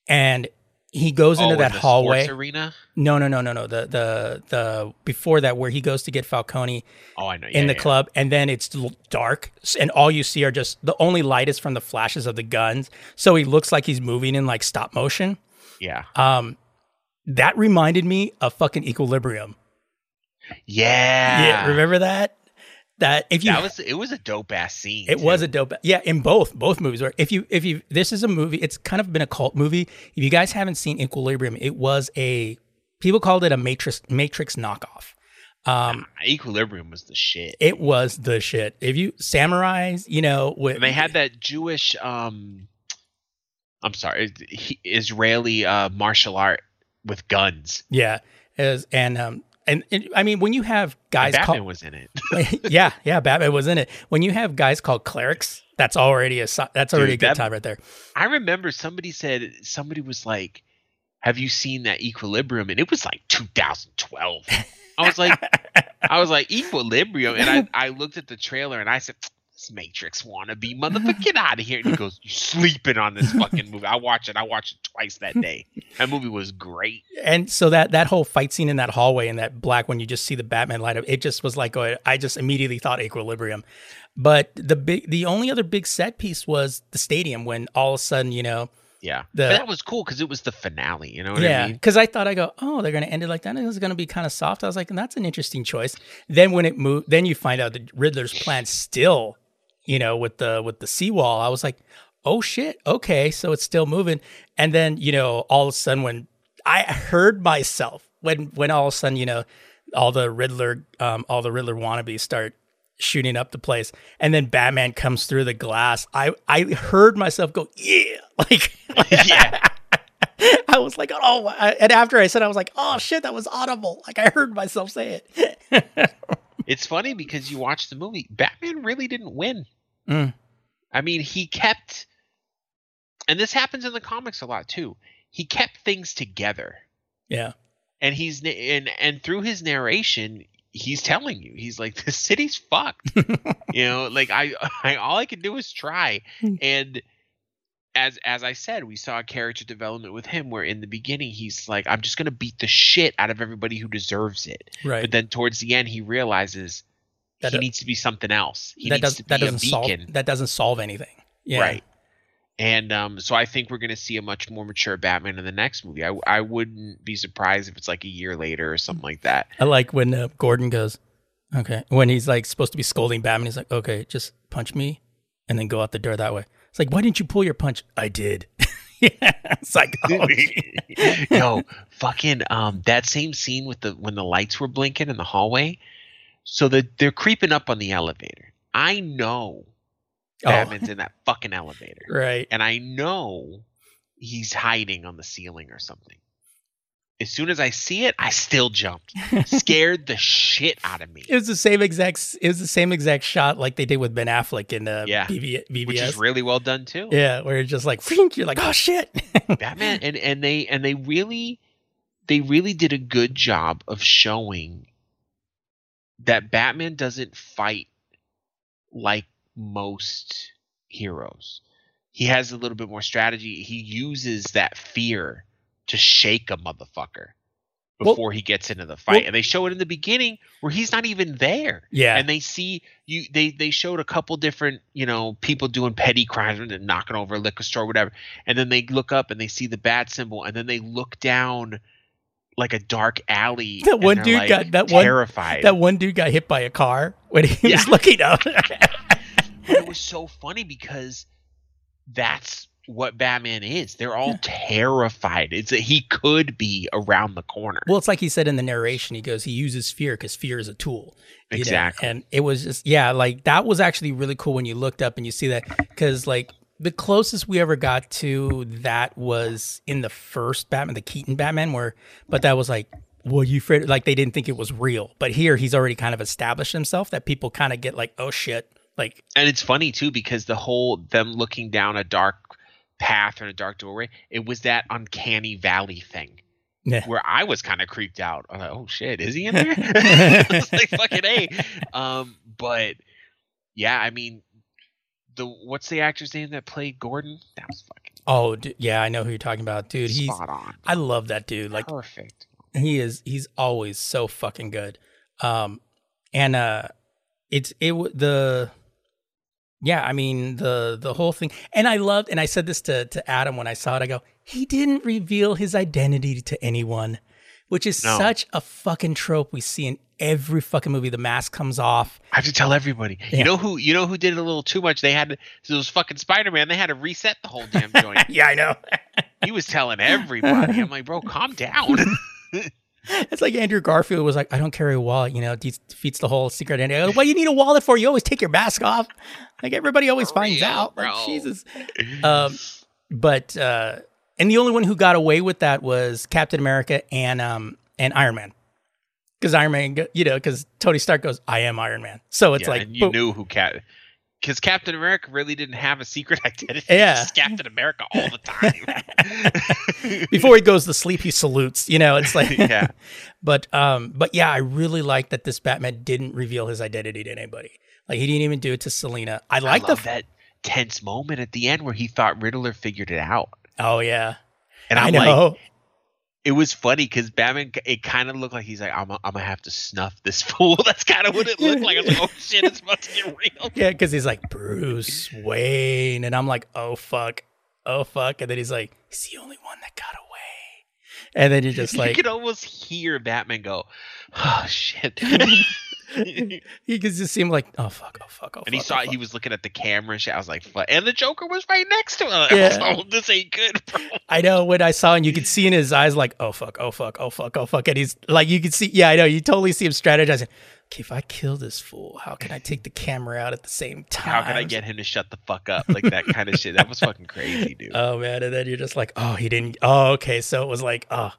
and he goes Oh, into that the hallway. arena. No, no, no, no, no. The the the before that where he goes to get Falcone Oh, I know. in the yeah. club and then it's dark and all you see are just the only light is from the flashes of the guns. So he looks like he's moving in like stop motion. Yeah. Um that reminded me of fucking Equilibrium. Yeah. Yeah, remember that? that if you that was it was a dope ass scene. it too. was a dope yeah in both both movies where if you if you this is a movie it's kind of been a cult movie if you guys haven't seen equilibrium it was a people called it a matrix matrix knockoff um Equilibrium was the shit. it was the shit if you samurais you know with And they had that Jewish um I'm sorry, he- Israeli uh martial art with guns. yeah as and um and, and i mean when you have guys Batman called was in it. yeah yeah batman was in it when you have guys called clerics that's already a that's already Dude, a good that- time right there I remember somebody said somebody was like, "Have you seen that Equilibrium?" And it was like 2012. I was like, I was like Equilibrium, and I I looked at the trailer and I said. This Matrix wannabe motherfucker, get out of here! And he goes, "You sleeping on this fucking movie?" I watch it. I watched it twice that day. That movie was great. and so that that whole fight scene in that hallway in that black when you just see the Batman light up, it just was like a, I just immediately thought Equilibrium. But the big, the only other big set piece was the stadium when all of a sudden, you know, Yeah, The- but that was cool because it was the finale. You know what yeah, I mean? because I thought I go, oh, they're gonna end it like that. It was gonna be kind of soft. I was like, that's an interesting choice. Then when it moved, then you find out that Riddler's plan still, you know, with the with the seawall. I was like, oh shit, okay, so it's still moving. And then you know, all of a sudden when I heard myself when when all of a sudden you know all the Riddler um all the Riddler wannabes start shooting up the place and then Batman comes through the glass I I heard myself go yeah like yeah, I was like, oh, and after I said, I was like, oh shit, that was audible. Like I heard myself say it. it's funny because you watch the movie. Batman really didn't win. Mm. I mean, he kept, and this happens in the comics a lot too. He kept things together, yeah, and he's and and through his narration, he's telling you, he's like, the city's fucked. you know, like I, I, all I can do is try, Hmm. and as as I said, we saw a character development with him where in the beginning he's like, I'm just gonna beat the shit out of everybody who deserves it. right. But then towards the end, he realizes That he needs to be something else. He that needs does, to be that doesn't solve beacon, that doesn't solve anything. Yeah. right? And um, so I think we're going to see a much more mature Batman in the next movie. I, I wouldn't be surprised if it's like a year later or something like that. I like when uh, Gordon goes, okay, when he's like supposed to be scolding Batman, he's like, okay, just punch me, and then go out the door that way. It's like, why didn't you pull your punch? I did. yeah, it's like, oh. Yo, fucking um, that same scene with the when the lights were blinking in the hallway. So the, they're creeping up on the elevator. I know Oh, Batman's in that fucking elevator. right. and I know he's hiding on the ceiling or something. As soon as I see it, I still jumped, scared the shit out of me. It was the same exact. It was the same exact shot like they did with Ben Affleck in uh, Yeah. BB, BBS. Which is really well done too. yeah, where it's just like, "Frink," you're like, oh shit. Batman and and they and they really they really did a good job of showing that Batman doesn't fight like most heroes. He has a little bit more strategy. He uses that fear to shake a motherfucker Well- before he gets into the fight. well- and they show it in the beginning where he's not even there. Yeah. And they see you they they showed a couple different, you know, people doing petty crimes and knocking over a liquor store, whatever. And then they look up and they see the bat symbol and then they look down like a dark alley. That one dude like, got- that one- terrified. that one dude got hit by a car when he was looking up. It was so funny because that's what Batman is. They're all terrified. It's that he could be around the corner. well, it's like he said in the narration. He goes, he uses fear because fear is a tool. you know? Exactly. And it was just, yeah, like that was actually really cool when you looked up and you see that because like the closest we ever got to that was in the first Batman, the Keaton Batman, where, but that was like, well, you afraid like they didn't think it was real. But here he's already kind of established himself that people kind of get like, oh shit, like and it's funny too because the whole them looking down a dark path or a dark doorway, it was that uncanny valley thing. Yeah. Where I was kind of creeped out. I'm like, oh shit, is he in there? it's like fucking A. Um, but yeah, I mean the what's the actor's name that played Gordon? That was fucking oh d- yeah, I know who you're talking about, dude. He's spot on. I love that dude. Like Perfect. he is he's always so fucking good um and uh it's it w- the yeah i mean the the whole thing and i loved and i said this to to adam when i saw it i go he didn't reveal his identity to anyone which is No. such a fucking trope we see in every fucking movie the mask comes off. I have to tell everybody. Yeah. You know who? You know who did it a little too much? They had to. So it was fucking Spider Man. They had to reset the whole damn joint. yeah, I know. he was telling everybody. I'm like, bro, calm down. It's like Andrew Garfield was like, I don't carry a wallet, you know, de- defeats the whole secret identity. Like, What do you need a wallet for? You always take your mask off. Like everybody always For finds real, out. Like. Jesus. Um, but uh, and the only one who got away with that was Captain America and um and Iron Man. Because Iron Man, you know, because Tony Stark goes, "I am Iron Man," so it's yeah, like, and you boom. knew who Cap. Because Captain America really didn't have a secret identity. Yeah. He's Captain America all the time. before he goes to sleep, he salutes. You know, it's like, yeah. But um, but yeah, I really like that this Batman didn't reveal his identity to anybody. Like he didn't even do it to Selina. I like I the love that tense moment at the end where he thought Riddler figured it out. oh yeah, And I I'm know. like, it was funny because Batman, it kind of looked like he's like, I'm, I'm gonna have to snuff this fool. That's kind of what it looked like. I was like, oh shit, it's about to get real. yeah, because he's like Bruce Wayne, and I'm like, oh fuck, oh fuck, and then he's like, he's the only one that got away, and then you're just like, you could almost hear Batman go, oh shit. he just seem like, oh fuck, oh fuck, oh fuck. and he oh, saw oh, he fuck. was looking at the camera and shit. I was like, fuck. And the Joker was right next to him. Yeah. like, oh, this ain't good, bro. I know when I saw and you could see in his eyes like, oh fuck, oh fuck, oh fuck, oh fuck, and he's like, you could see, yeah, I know, you totally see him strategizing. Okay, if I kill this fool, how can I take the camera out at the same time? How can I get him to shut the fuck up? Like that kind of shit. That was fucking crazy, dude. Oh man, and then you're just like, oh, he didn't. Oh, okay, so it was like, oh,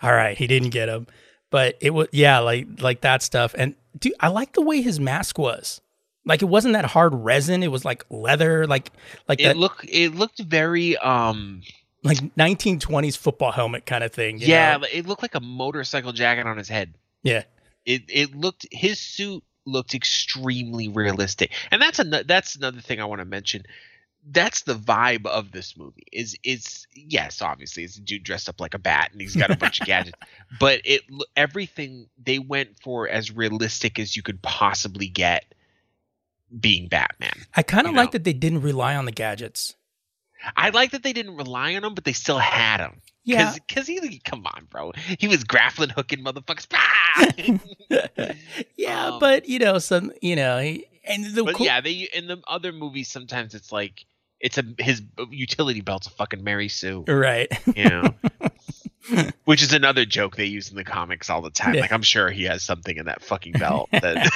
all right, he didn't get him, but it was yeah, like like that stuff. And dude, I like the way his mask was. Like it wasn't that hard resin; it was like leather, like like it that, looked it looked very um like 1920s football helmet kind of thing. you yeah, know? it looked like a motorcycle jacket on his head. yeah, It it looked his suit looked extremely realistic. And that's an, that's another thing I want to mention. That's the vibe of this movie. Is is yes, obviously it's a dude dressed up like a bat and he's got a bunch of gadgets. But it everything they went for as realistic as you could possibly get being Batman. I kind of like know. that they didn't rely on the gadgets. I like that they didn't rely on him, but they still had him. Yeah, Cause, cause he, come on, bro. He was grappling, hooking motherfuckers. Ah! yeah, Um, but you know, some you know, he, and the but cool, yeah, they in the other movies sometimes it's like it's a his utility belt's a fucking Mary Sue, right. you know. Which is another joke they use in the comics all the time. Yeah. Like I'm sure he has something in that fucking belt. That...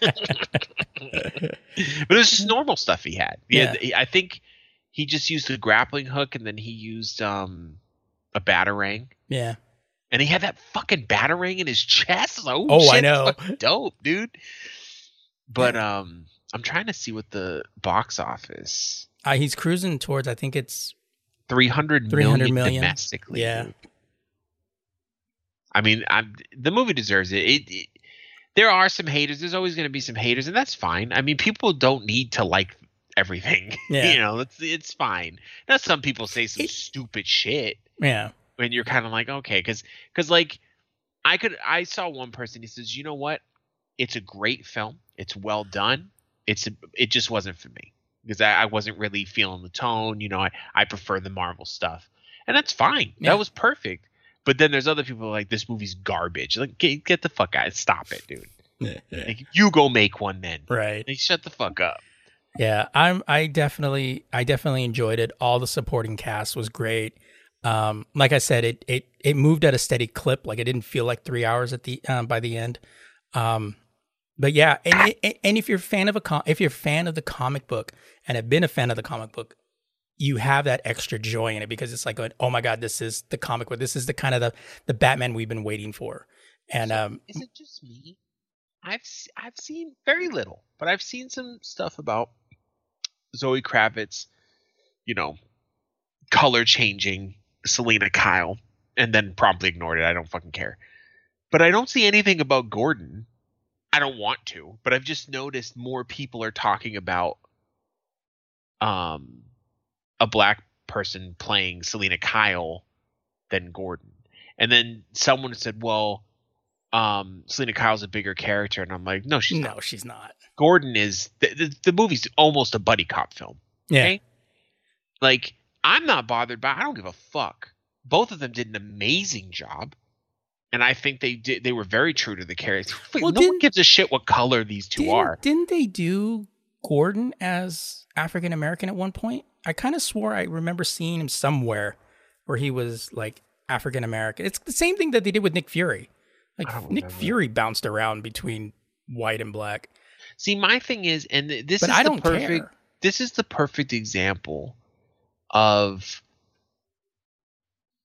but it was just normal stuff he had. Yeah, I think he just used a grappling hook and then he used um a batarang. yeah, and he had that fucking batarang in his chest. Like, Oh, oh, I know. dope, dude. But um, I'm trying to see what the box office. Uh, he's cruising towards. I think it's 300 300 million, million. domestically. Yeah. I mean, I'm, the movie deserves it. It, it. There are some haters. There's always going to be some haters, and that's fine. I mean, people don't need to like everything. Yeah. you know, it's it's fine. Now, some people say some It- stupid shit, yeah, and you're kind of like okay because because like i could i saw one person he says you know what it's a great film it's well done it's a, it just wasn't for me because I, I wasn't really feeling the tone you know i, I prefer the marvel stuff and that's fine Yeah. that was perfect but then there's other people like this movie's garbage like get, get the fuck out stop it dude like, you go make one then right. like, shut the fuck up Yeah, I'm. I definitely, I definitely enjoyed it. All the supporting cast was great. Um, like I said, it it it moved at a steady clip. Like it didn't feel like three hours at the um, by the end. Um, but yeah, and and if you're a fan of a com- if you're a fan of the comic book and have been a fan of the comic book, you have that extra joy in it because it's like, going, oh my god, this is the comic book. This is the kind of the the Batman we've been waiting for. And um, is it just me? I've I've seen very little, but I've seen some stuff about Zoe Kravitz, you know, color changing Selina Kyle, and then promptly ignored it. I don't fucking care. But I don't see anything about Gordon. I don't want to, but I've just noticed more people are talking about um a black person playing Selina Kyle than Gordon. And then someone said, "Well, um, Selina Kyle's a bigger character," and I'm like, "No, she's not. no, she's not. Gordon is the, the the movie's almost a buddy cop film. Yeah, Okay. Like I'm not bothered by. I don't give a fuck. Both of them did an amazing job. and I think they did. They were very true to the character. Well, no one gives a shit what color these 2 Didn't, are. didn't they do Gordon as African American at one point? I kind of swore I remember seeing him somewhere where he was like African American. It's the same thing that they did with Nick Fury. Like Nick remember. Fury bounced around between white and black, See, my thing is, and this but is I the don't perfect. care. This is the perfect example of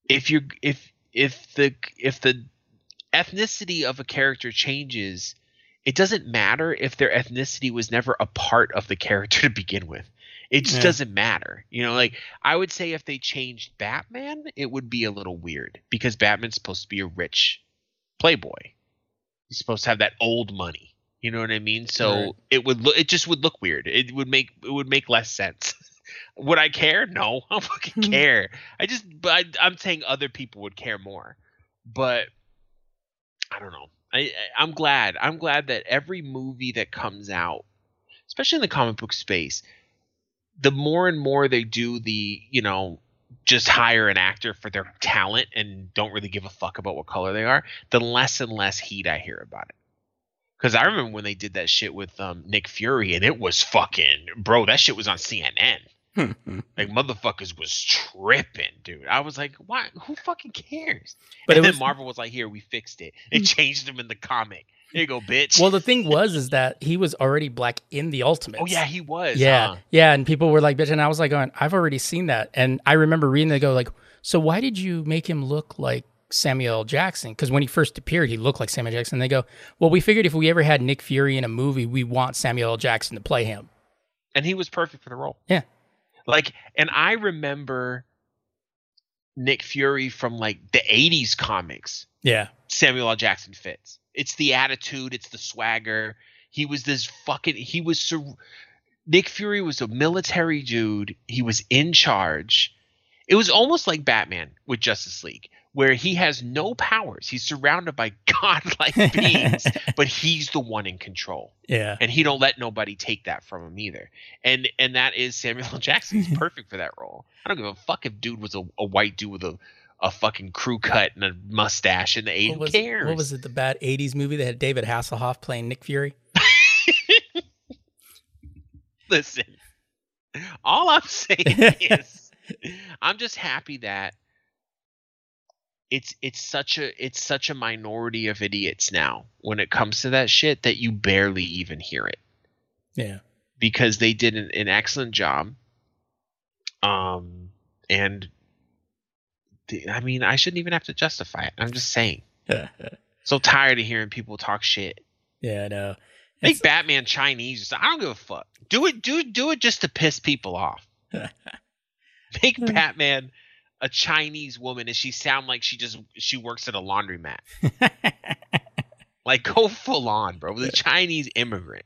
if you're if if the if the ethnicity of a character changes, it doesn't matter if their ethnicity was never a part of the character to begin with. It just Yeah. doesn't matter. You know, like I would say if they changed Batman, it would be a little weird because Batman's supposed to be a rich playboy. He's supposed to have that old money. You know what I mean? So Right. it would look it just would look weird. It would make it would make less sense. would I care? No, I don't fucking care. I just but I, I'm saying other people would care more. But I don't know. I I'm glad. I'm glad that every movie that comes out, especially in the comic book space, the more and more they do the, you know, just hire an actor for their talent and don't really give a fuck about what color they are, the less and less heat I hear about it. Because I remember when they did that shit with um, Nick Fury, and it was fucking bro. That shit was on CNN. Like motherfuckers was tripping, dude. I was like, why? Who fucking cares? but and then was Marvel was like, here, we fixed it. It hmm. changed him in the comic. Here you go, bitch. well. The thing was, is that he was already black in the Ultimate. oh yeah, he was. yeah, huh? yeah, and people were like, "Bitch," and I was like, "Going, I've already seen that." And I remember reading they go like, "So why did you make him look like Samuel L. Jackson?" Because when he first appeared, he looked like Samuel Jackson. They go, "Well, we figured if we ever had Nick Fury in a movie, we want Samuel L. Jackson to play him." and he was perfect for the role. Yeah. Like, and I remember Nick Fury from like the '80s comics. Yeah, Samuel L. Jackson fits. It's the attitude. It's the swagger. He was this fucking. He was. Sur- Nick Fury was a military dude. He was in charge. It was almost like Batman with Justice League, where he has no powers. He's surrounded by godlike beings, but he's the one in control yeah, and he don't let nobody take that from him either. And and that is Samuel L. Jackson. He's perfect for that role. I don't give a fuck if dude was a, a white dude with a, a fucking crew cut and a mustache in the '80s. What was, Who cares? what was it? The bad '80s movie that had David Hasselhoff playing Nick Fury. Listen, all I'm saying is, I'm just happy that it's it's such a it's such a minority of idiots now when it comes to that shit that you barely even hear it. Yeah, because they did an, an excellent job. Um, and the, I mean, I shouldn't even have to justify it. I'm just saying. So tired of hearing people talk shit. Yeah, I know. Make It's- Batman Chinese. I don't give a fuck. Do it. Do do it just to piss people off. Make Batman a Chinese woman, and she sound like she just she works at a laundromat. Like go full on, bro. The Chinese immigrant.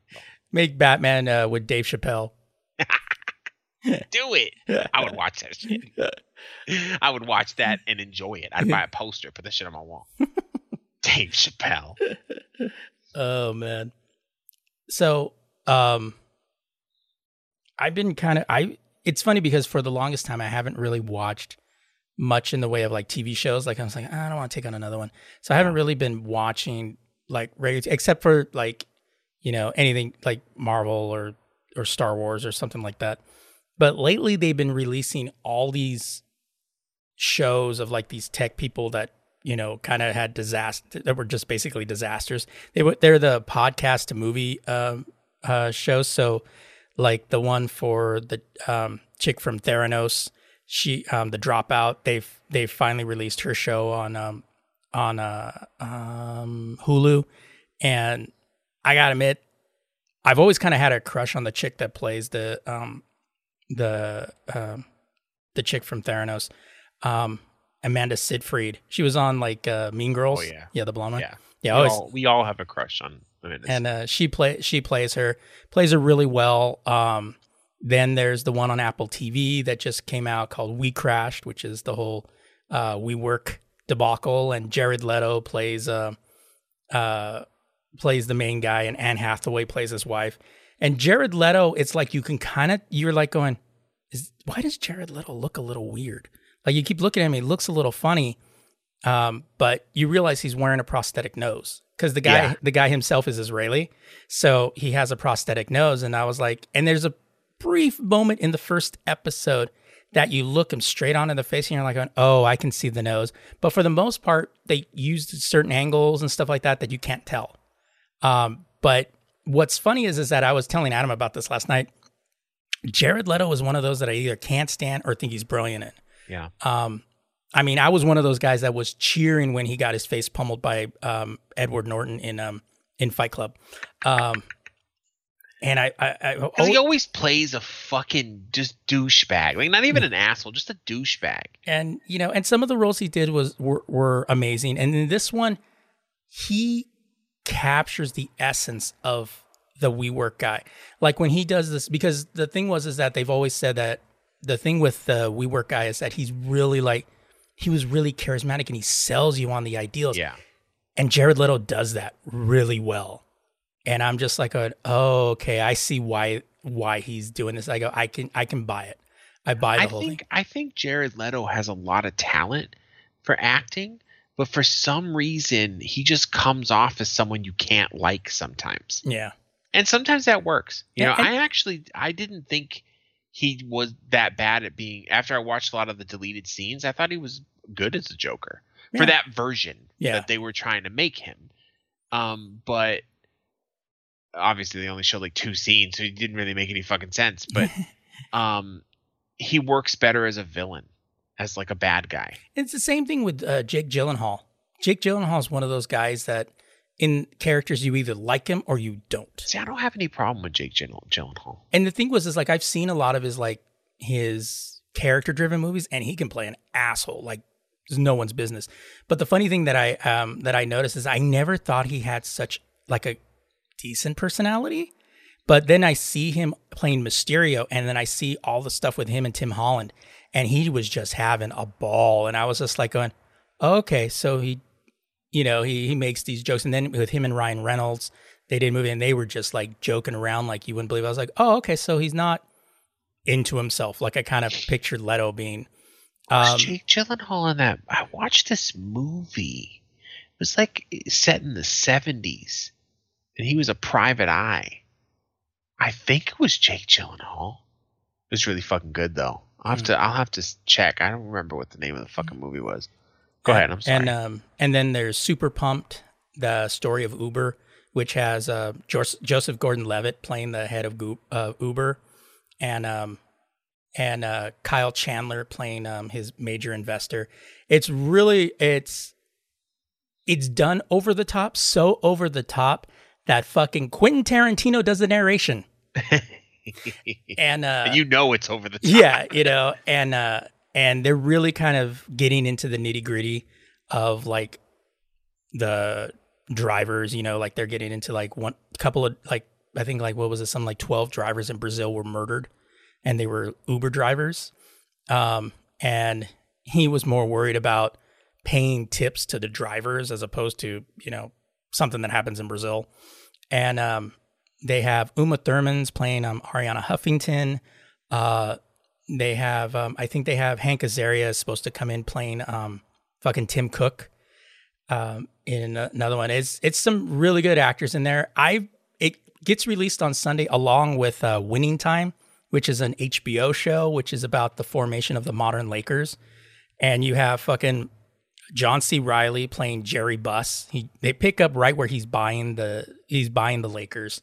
Make Batman uh, with Dave Chappelle. Do it. I would watch that shit. I would watch that and enjoy it. I'd buy a poster, put that shit on my wall. Dave Chappelle. Oh man. So, um I've been kind of I it's funny because for the longest time I haven't really watched much in the way of like TV shows. Like I was like, I don't want to take on another one. So I haven't really been watching like regular except for like, you know, anything like Marvel or or Star Wars or something like that. But lately they've been releasing all these shows of like these tech people that you know kind of had disaster that were just basically disasters. They were they're the podcast to movie um, uh, shows. So like the one for the um, chick from Theranos, she um, the dropout. They've they've finally released her show on um, on uh, um, Hulu, and I gotta admit, I've always kind of had a crush on the chick that plays the um, the um, the chick from Theranos, um, Amanda Seyfried. She was on like uh, Mean Girls. Oh, yeah. yeah, the blonde one. Yeah. yeah. We Always, all, we all have a crush on Amanda. and uh, she play she plays her plays her really well. Then there's the one on Apple TV that just came out called We Crashed, which is the whole uh, WeWork debacle, and Jared Leto plays uh, uh, plays the main guy, and Anne Hathaway plays his wife. And Jared Leto, it's like you can kind of you're like going, is why does Jared Leto look a little weird? Like you keep looking at him, he looks a little funny, Um, but you realize he's wearing a prosthetic nose because the guy Yeah. the guy himself is Israeli, so he has a prosthetic nose. And I was like, and there's a brief moment in the first episode that you look him straight on in the face and you're like, going, oh, I can see the nose. But for the most part, they used certain angles and stuff like that that you can't tell. Um, but what's funny is is that I was telling Adam about this last night. Jared Leto is one of those that I either can't stand or think he's brilliant in. Yeah. Um, I mean, I was one of those guys that was cheering when he got his face pummeled by um, Edward Norton in um, in Fight Club. Um, and I, I, I oh, Because he oh, always plays a fucking just douchebag. Like not even an asshole, just a douchebag. and you know, and some of the roles he did was were, were amazing. And in this one, he captures the essence of the WeWork guy. Like when he does this, because the thing was is that they've always said that the thing with the WeWork guy is that he's really like he was really charismatic and he sells you on the ideals. Yeah. And Jared Leto does that really well. And I'm just like, going, oh, okay, I see why why he's doing this. I go, I can I can buy it. I buy the I whole think thing. I think Jared Leto has a lot of talent for acting, but for some reason he just comes off as someone you can't like sometimes. Yeah. And sometimes that works. You Yeah, know, and- I actually I didn't think he was that bad at being after I watched a lot of the deleted scenes, I thought he was good as a Joker Yeah. for that version Yeah. that they were trying to make him. Um, but obviously they only showed like two scenes, so he didn't really make any fucking sense. But um, he works better as a villain, as like a bad guy. It's the same thing with uh, Jake Gyllenhaal. Jake Gyllenhaal is one of those guys that in characters you either like him or you don't. See, I don't have any problem with Jake Gyllen- Gyllenhaal. And the thing was is like I've seen a lot of his like his character driven movies and he can play an asshole like it's no one's business. But the funny thing that I um that I noticed is I never thought he had such like a decent personality. But then I see him playing Mysterio and then I see all the stuff with him and Tom Holland and he was just having a ball and I was just like going, "Okay, so he you know, he he makes these jokes and then with him and Ryan Reynolds, they did a movie and they were just like joking around like you wouldn't believe. I was like, "Oh, okay, so he's not into himself like I kind of pictured Leto being." Was Um, Jake Gyllenhaal in that? I watched this movie. It was like set in the seventies, and he was a private eye. I think it was Jake Gyllenhaal. It was really fucking good though. I'll have Hmm. to. I'll have to check. I don't remember what the name of the fucking movie was. Go ahead. I'm sorry. And um, and then there's Super Pumped, the story of Uber, which has uh, Jos- Joseph Gordon-Levitt playing the head of uh, Uber, and um, and uh, Kyle Chandler playing um, his major investor. It's really it's it's done over the top, so over the top that fucking Quentin Tarantino does the narration, and uh, and you know it's over the top. yeah, you know, and uh and they're really kind of getting into the nitty gritty of like the drivers, you know, like they're getting into like one couple of like I think like what was it, some like twelve drivers in Brazil were murdered and they were Uber drivers. Um and he was more worried about paying tips to the drivers as opposed to, you know, something that happens in Brazil. And um they have Uma Thurman's playing um, Arianna Huffington. Uh, they have, um, I think they have Hank Azaria is supposed to come in playing um, fucking Tim Cook. Um, in another one, it's it's some really good actors in there. I it gets released on Sunday along with uh, Winning Time, which is an HBO show, which is about the formation of the modern Lakers. And you have fucking John C. Reilly playing Jerry Buss. He they pick up right where he's buying the he's buying the Lakers,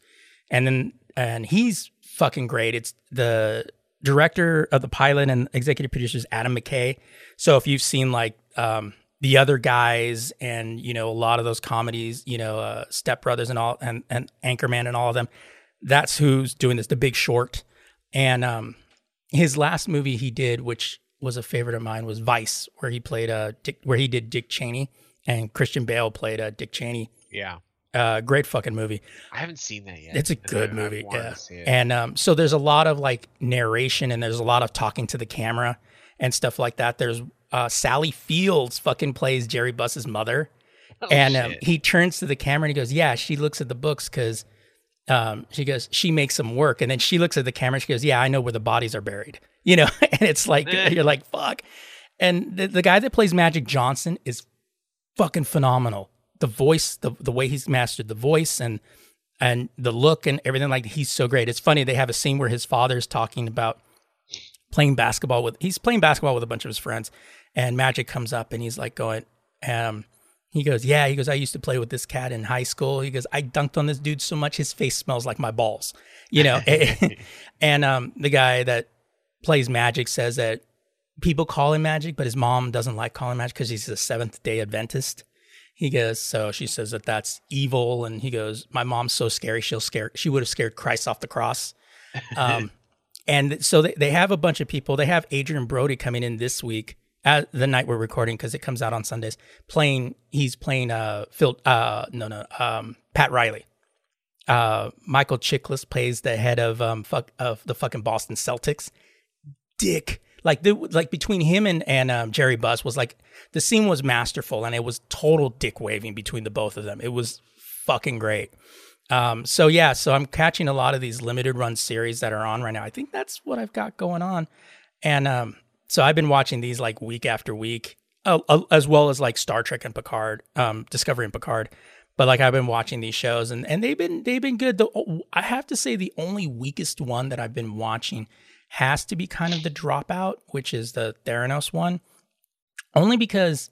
and then and he's fucking great. It's the director of the pilot and executive producers Adam McKay. So if you've seen like um, the other guys and you know a lot of those comedies, you know uh, Step Brothers and all and and Anchorman and all of them, that's who's doing this. The Big Short, and um, his last movie he did, which was a favorite of mine, was Vice, where he played uh, Dick, where he did Dick Cheney, and Christian Bale played uh, Dick Cheney. Yeah. Uh, great fucking movie. I haven't seen that yet. It's a good I- I movie. wanted Yeah. to see it. And um, so there's a lot of like narration and there's a lot of talking to the camera and stuff like that. There's uh, Sally Fields fucking plays Jerry Buss's mother. Oh, and um, he turns to the camera and he goes, Yeah, she looks at the books because um, she goes, She makes them work. And then she looks at the camera she goes, Yeah, I know where the bodies are buried. You know, and it's like, you're like, Fuck. And the, the guy that plays Magic Johnson is fucking phenomenal. The voice, the the way he's mastered the voice and and the look and everything like he's so great. It's funny they have a scene where his father's talking about playing basketball with he's playing basketball with a bunch of his friends and Magic comes up and he's like going um he goes, Yeah, he goes, I used to play with this cat in high school. He goes, I dunked on this dude so much his face smells like my balls. You know? and um the guy that plays Magic says that people call him Magic, but his mom doesn't like calling Magic because he's a Seventh Day Adventist. He goes, so she says that that's evil, and he goes, my mom's so scary, she'll scare, she would have scared Christ off the cross. Um, and so they, they have a bunch of people. They have Adrien Brody coming in this week at the night we're recording because it comes out on Sundays. Playing, he's playing uh Phil, uh no no um Pat Riley. Uh, Michael Chiklis plays the head of um fuck of the fucking Boston Celtics. Dick like the like between him and and um, Jerry Buss was like the scene was masterful and it was total dick waving between the both of them. It was fucking great. Um, so yeah, so I'm catching a lot of these limited run series that are on right now. I think that's what I've got going on, and um, so I've been watching these like week after week, uh, as well as like Star Trek and Picard, um, Discovery and Picard. But like I've been watching these shows and and they've been they've been good. The I have to say the only weakest one that I've been watching has to be kind of the dropout, which is the Theranos one, only because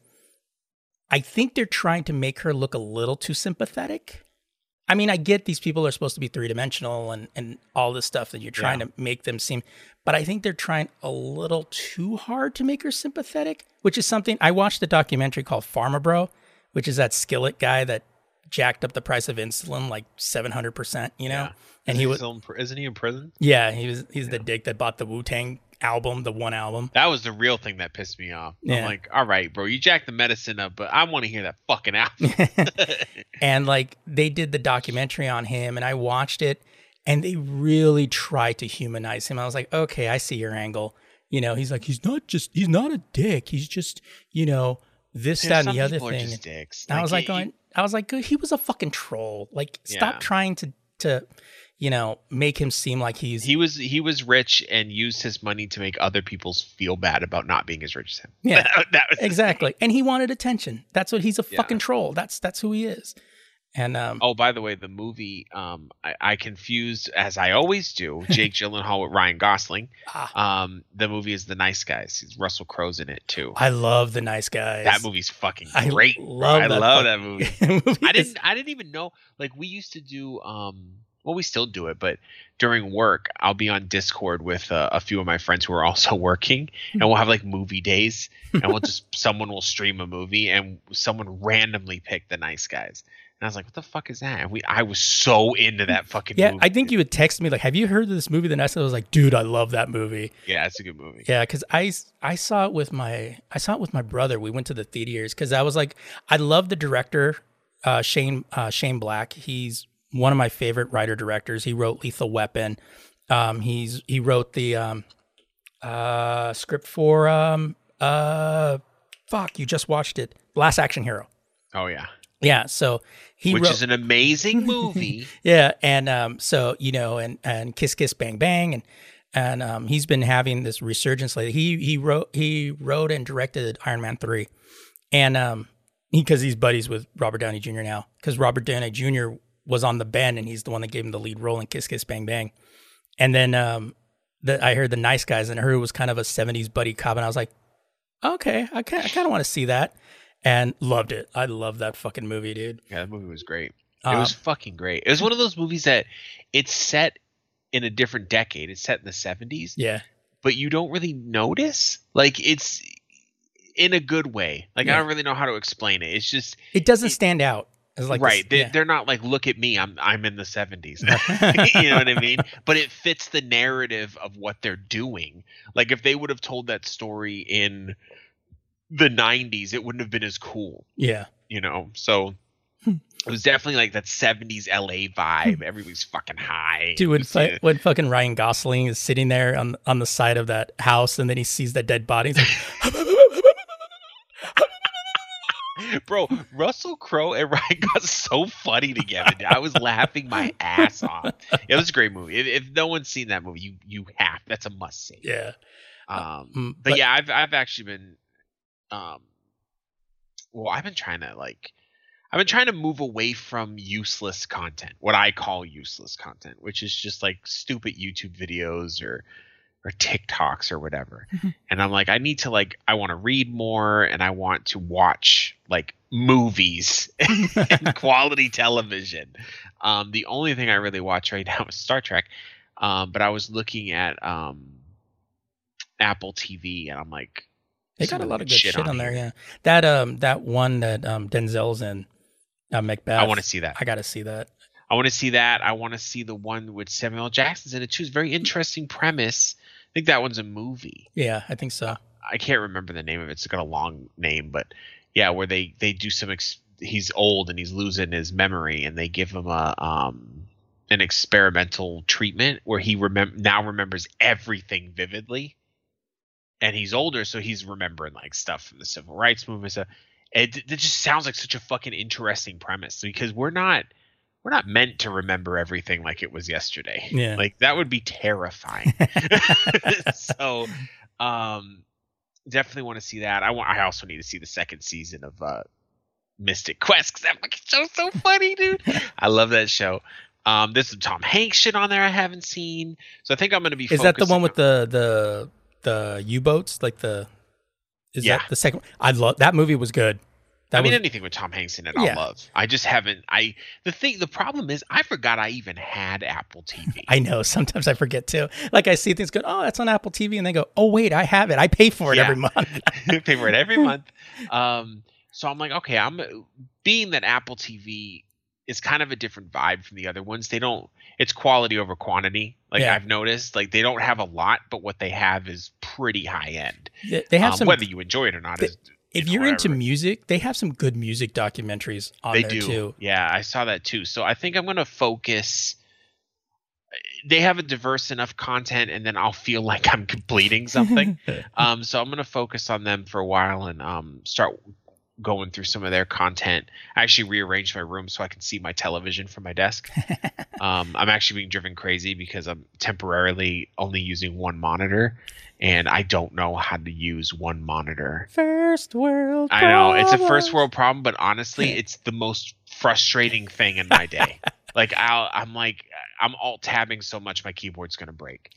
I think they're trying to make her look a little too sympathetic. I mean, I get these people are supposed to be three dimensional and, and all this stuff that you're trying yeah. to make them seem, but I think they're trying a little too hard to make her sympathetic, which is something I watched a documentary called Pharma Bro, which is that skillet guy that jacked up the price of insulin like 700%, you know? Yeah and he was isn't he in prison? Yeah, he was. He's yeah. the dick that bought the Wu Tang album, the one album. That was the real thing that pissed me off. Yeah. I'm like, all right, bro, you jacked the medicine up, but I want to hear that fucking album. and like they did the documentary on him, and I watched it, and they really tried to humanize him. I was like, okay, I see your angle. You know, he's like, he's not just, he's not a dick. He's just, you know, this, that, and the other thing. Like, I was like, going, I was like, he was a fucking troll. Like, stop yeah. trying to to you know, make him seem like he's he was he was rich and used his money to make other people feel bad about not being as rich as him. Yeah, that, was exactly. And he wanted attention. That's what he's a yeah. fucking troll. That's that's who he is. And um, oh, by the way, the movie um, I, I confused as I always do Jake Gyllenhaal with Ryan Gosling. Ah. Um, the movie is The Nice Guys. Russell Crowe's in it too. I love The Nice Guys. That movie's fucking great. I love, I that, love that movie. movie I didn't I didn't even know like we used to do um well, we still do it, but during work, I'll be on Discord with uh, a few of my friends who are also working, and we'll have like movie days, and we'll just someone will stream a movie, and someone randomly pick the nice guys. And I was like, "What the fuck is that?" And we, I was so into that fucking. Yeah, movie. I think you would text me like, "Have you heard of this movie?" The nice guy I was like, "Dude, I love that movie." Yeah, it's a good movie. Yeah, because I I saw it with my I saw it with my brother. We went to the theaters because I was like, I love the director, uh, Shane uh, Shane Black. He's one of my favorite writer directors. He wrote Lethal Weapon. Um, he's he wrote the um, uh, script for um, uh, fuck. You just watched it, Last Action Hero. Oh yeah, yeah. So he which wrote, is an amazing movie. yeah, and um, so you know, and and Kiss Kiss Bang Bang, and and um, he's been having this resurgence lately. He he wrote he wrote and directed Iron Man three, and um, because he's buddies with Robert Downey Jr. now, because Robert Downey Jr was on the band and he's the one that gave him the lead role in Kiss Kiss Bang Bang. And then um, the, I heard the nice guys and I heard it was kind of a 70s buddy cop and I was like, okay, I, kind of want to see that and loved it. I love that fucking movie, dude. Yeah, that movie was great. It um, was fucking great. It was one of those movies that it's set in a different decade. It's set in the 70s. Yeah. But you don't really notice. Like it's in a good way. Like yeah. I don't really know how to explain it. It's just it doesn't it, stand out like right. This, they, are not like, look at me, I'm I'm in the 70s. you know what I mean? But it fits the narrative of what they're doing. Like if they would have told that story in the 90s, it wouldn't have been as cool. Yeah. You know, so hmm. it was definitely like that 70s LA vibe. Hmm. Everybody's fucking high. Dude, when, fu- when fucking Ryan Gosling is sitting there on on the side of that house and then he sees that dead body, he's like, Bro, Russell Crowe and Ryan got so funny together. I was laughing my ass off. It was a great movie. If, if, no one's seen that movie, you you have. That's a must see. Yeah. Um, mm, but, but, yeah, I've I've actually been um well, I've been trying to like I've been trying to move away from useless content, what I call useless content, which is just like stupid YouTube videos or or TikToks or whatever. Mm-hmm. And I'm like, I need to like I want to read more and I want to watch like movies and quality television. Um, the only thing I really watch right now is Star Trek. Um, but I was looking at um, Apple TV and I'm like, They got a lot of good good shit, on there. Yeah, that um that one that um Denzel's in, uh, Macbeth. I want to see that. I got to see that. I want to see that. I want to see the one with Samuel. Jackson's in it too. It's a very interesting premise. I think that one's a movie. Yeah, I think so. I can't remember the name of it. It's got a long name, but yeah, where they they do some. Ex- he's old and he's losing his memory, and they give him a um an experimental treatment where he remem- now remembers everything vividly, and he's older, so he's remembering like stuff from the civil rights movement. So it, it just sounds like such a fucking interesting premise because we're not we're not meant to remember everything like it was yesterday. Yeah. like that would be terrifying. so um definitely want to see that i want i also need to see the second season of uh Mythic Quest because that fucking show's so funny dude i love that show um there's some tom hanks shit on there i haven't seen so i think i'm gonna be Is that the one with on- the the the U boats? Like the is Yeah. that the second? I love that movie. Was good. That I mean was, anything with Tom Hanks in it, I'll love. I just haven't. I the thing, the problem is, I forgot I even had Apple TV. I know. Sometimes I forget too. Like I see things go, oh, that's on Apple TV, and they go, oh wait, I have it. I pay for it Yeah. every month. pay for it every month. Um, so I'm like, okay, I'm being that Apple TV is kind of a different vibe from the other ones. They don't. It's quality over quantity. Like Yeah. I've noticed, like they don't have a lot, but what they have is pretty high end. They- they have Um, some. whether you enjoy it or not they- is if you're into music, they have some good music documentaries on they there do. too. Yeah, I saw that too. So I think I'm gonna focus. They have a diverse enough content, and then I'll feel like I'm completing something. um, so I'm gonna focus on them for a while and um, start going through some of their content. I actually rearranged my room so I can see my television from my desk. um, I'm actually being driven crazy because I'm temporarily only using one monitor, and I don't know how to use one monitor. First world. I know it's a first world problem, but honestly, it's the most frustrating thing in my day. like I'll, I'm like, I'm alt tabbing so much, my keyboard's gonna break.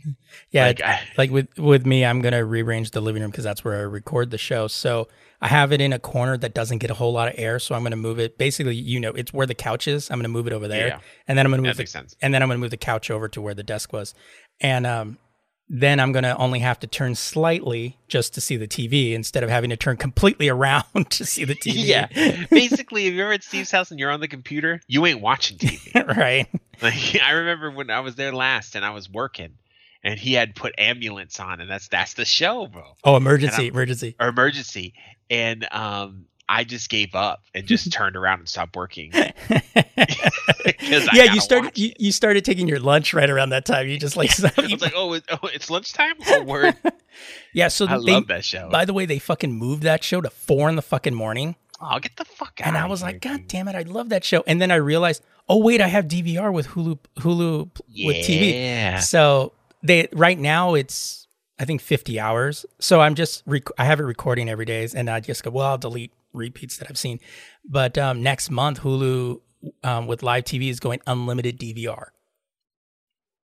Yeah, like, I, like with with me, I'm gonna rearrange the living room because that's where I record the show. So I have it in a corner that doesn't get a whole lot of air. So I'm gonna move it. Basically, you know, it's where the couch is. I'm gonna move it over there, Yeah. and then I'm gonna that move the, makes sense. and then I'm gonna move the couch over to where the desk was, and um, then I'm gonna only have to turn slightly just to see the TV instead of having to turn completely around to see the TV. Yeah. Basically, if you're at Steve's house and you're on the computer, you ain't watching TV. right. like I remember when I was there last and I was working, and he had put ambulance on, and that's that's the show, bro. Oh, emergency, emergency. or emergency and um I just gave up and just turned around and stopped working. Yeah, you started you, you started taking your lunch right around that time. You just like I was like, oh, it, oh it's lunchtime. Oh, word! yeah. So I they, love that show. By the way, they fucking moved that show to four in the fucking morning, oh, get the fuck out! and I was like, God damn it, I love that show. And then I realized, oh wait, I have DVR with Hulu Hulu p- with TV. So they right now it's I think 50 hours. So I'm just rec- I have it recording every day, and I just go, well, I'll delete repeats that I've seen. But um, next month, Hulu um, with live TV is going unlimited DVR.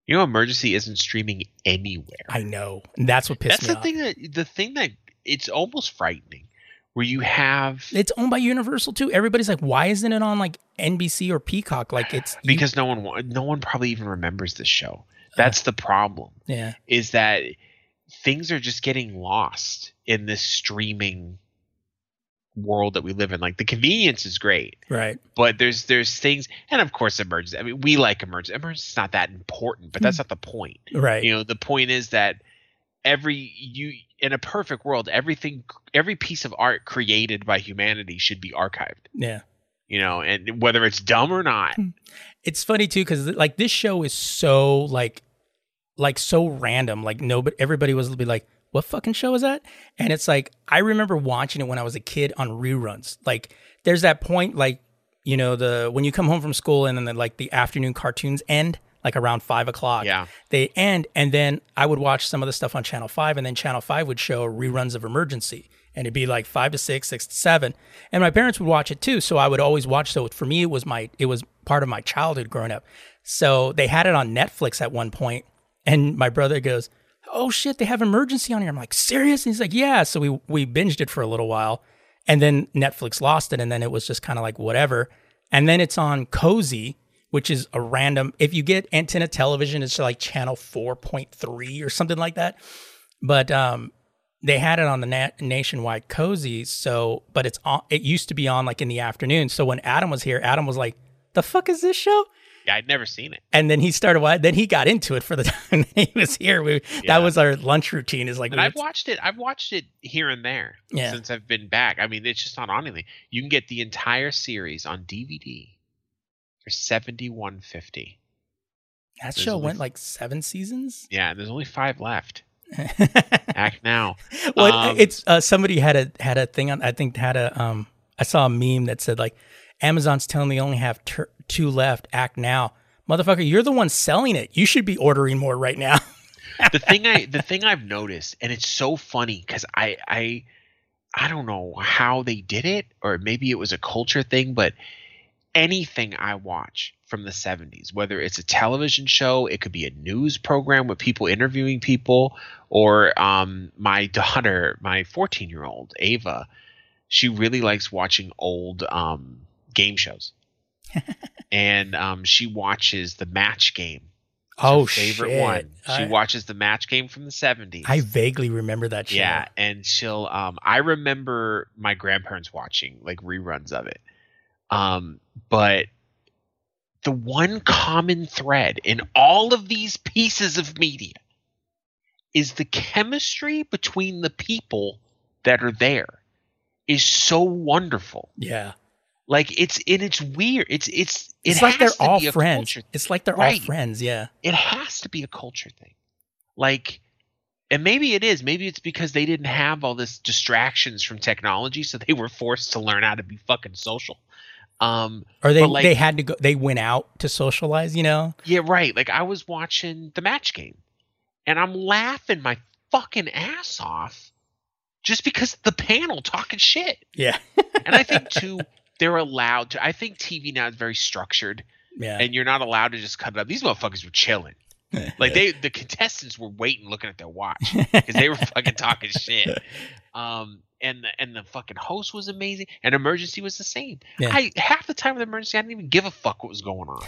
You know, emergency isn't streaming anywhere. I know, and that's what pissed That's me the thing that the thing that it's almost frightening, where you have It's owned by Universal too. Everybody's like, why isn't it on like NBC or Peacock? Like it's you- because no one no one probably even remembers this show. That's the problem. yeah, is that things are just getting lost in this streaming world that we live in. Like the convenience is great, right. but there's there's things, and of course emergency. I mean, we like emergency. Emergency is not that important, but that's hmm. not the point. Right. You know, the point is that every you in a perfect world, everything, every piece of art created by humanity should be archived. yeah. You know, and whether it's dumb or not, hmm. It's funny too because like this show is so like like so random. Like nobody, everybody was be like, "What fucking show is that?" And it's like I remember watching it when I was a kid on reruns. Like there's that point like you know the when you come home from school and then the, like the afternoon cartoons end like around five o'clock. Yeah. they end, and then I would watch some of the stuff on Channel Five, and then Channel Five would show reruns of Emergency, and it'd be like five to six, six to seven, and my parents would watch it too. So I would always watch. So for me, it was my it was part of my childhood growing up. So they had it on Netflix at one point, and my brother goes, "Oh shit, they have Emergency on here." I'm like, "Serious?" And he's like, "Yeah." So we we binged it for a little while, and then Netflix lost it, and then it was just kind of like whatever. And then it's on Cozi, which is a random. If you get antenna television, it's like channel four point three or something like that. But um, they had it on the na- nationwide Cozi. So, but it's on. It used to be on like in the afternoon. So when Adam was here, Adam was like, "The fuck is this show?" Yeah, I'd never seen it. And then he started. wa- Then he got into it for the time he was here. We, Yeah. That was our lunch routine. Is like, And we I've would- watched it. I've watched it here and there Yeah. since I've been back. I mean, it's just not on anything. You can get the entire series on DVD for seventy one fifty. that there's show went like seven seasons. Yeah, there's only five left. Act now. well, Um, it's uh, somebody had a had a thing on. I think had a um. I saw a meme that said like, Amazon's telling me only have ter- two left. Act now, motherfucker. You're the one selling it. You should be ordering more right now. the thing I the thing I've noticed, and it's so funny because I I I don't know how they did it, or maybe it was a culture thing, but anything I watch from the 70s, whether it's a television show, it could be a news program with people interviewing people, or um, my daughter, my 14 year old Ava, she really likes watching old um, game shows. And um, she watches the match game. Oh favorite shit! one. She I, watches the match game from the 70s. I vaguely remember that show. Yeah, and she'll um I remember my grandparents watching like reruns of it. Um but the one common thread in all of these pieces of media is the chemistry between the people that are there is so wonderful. yeah. Like it's and it's weird. It's it's it It's like they're all friends. It's like they're Right. all friends. Yeah. it has to be a culture thing. Like, and maybe it is. Maybe it's because they didn't have all this distractions from technology, so they were forced to learn how to be fucking social. Um, Or they like- they had to go. They went out to socialize. You know. yeah, right. Like I was watching the match game, and I'm laughing my fucking ass off just because the panel talking shit. Yeah. And I think too, they're allowed to. I think TV now is very structured, Yeah. and you're not allowed to just cut it up. These motherfuckers were chilling. Like they, the contestants were waiting, looking at their watch because they were fucking talking shit. Um, and the and the fucking host was amazing, and emergency was the same. Yeah. I half the time with emergency, I didn't even give a fuck what was going on.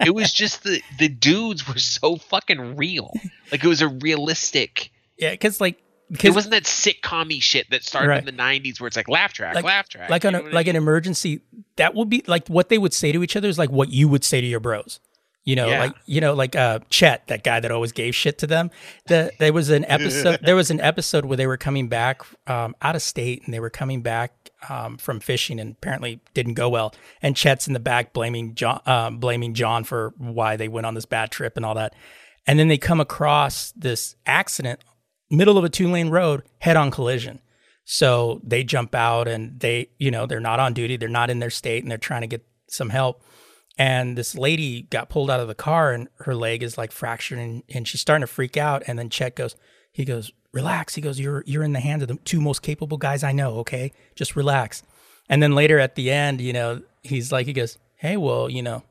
it was just the the dudes were so fucking real. Like it was a realistic. yeah. Because like It wasn't that sitcom shit that started Right. in the '90s where it's like laugh track, Like- laugh track. like an what I like an emergency that would be like what they would say to each other is like what you would say to your bros you know Yeah. like you know like uh chet that guy that always gave shit to them the, there was an episode there was an episode where they were coming back um, out of state and they were coming back um, from fishing and apparently didn't go well and chet's in the back blaming john um, blaming john for why they went on this bad trip and all that and then they come across this accident middle of a two lane road head on collision so they jump out and they, you know, they're not on duty, they're not in their state, and they're trying to get some help. And this lady got pulled out of the car and her leg is like fractured and, and she's starting to freak out. And then Chet goes, he goes, relax. He goes, You're you're in the hands of the two most capable guys I know, okay? Just relax. And then later at the end, you know, he's like, he goes, Hey, well, you know,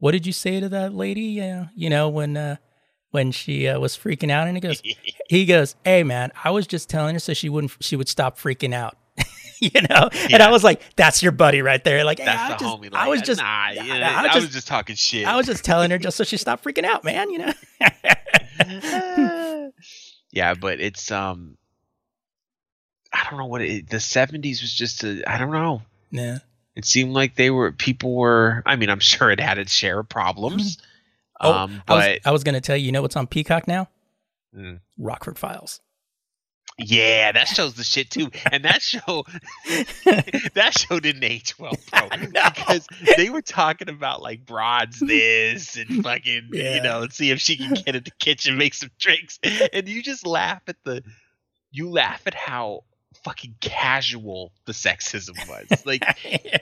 what did you say to that lady? Uh, you know, when uh when she uh, was freaking out and he goes he goes hey man i was just telling her so she wouldn't she would stop freaking out you know and i was like that's your buddy right there like hey, That's I the just, homie. i was just nah, I- yeah, I was I was just- just talking shit. i was just telling her just so she stopped freaking out man you know yeah, but it's um, I don't know what it, the '70s was just a. I don't know. yeah It seemed like they were people were. I mean, I'm sure it had its share of problems. Oh, um, I was, but I was gonna tell you you know what's on peacock now Mm. rockford files yeah, that shows the shit too. And that show, that show didn't age well, bro. Because they were talking about like broads this and fucking, Yeah. you know, see if she can get in the kitchen, make some drinks, and you just laugh at the, you laugh at how fucking casual the sexism was. Like,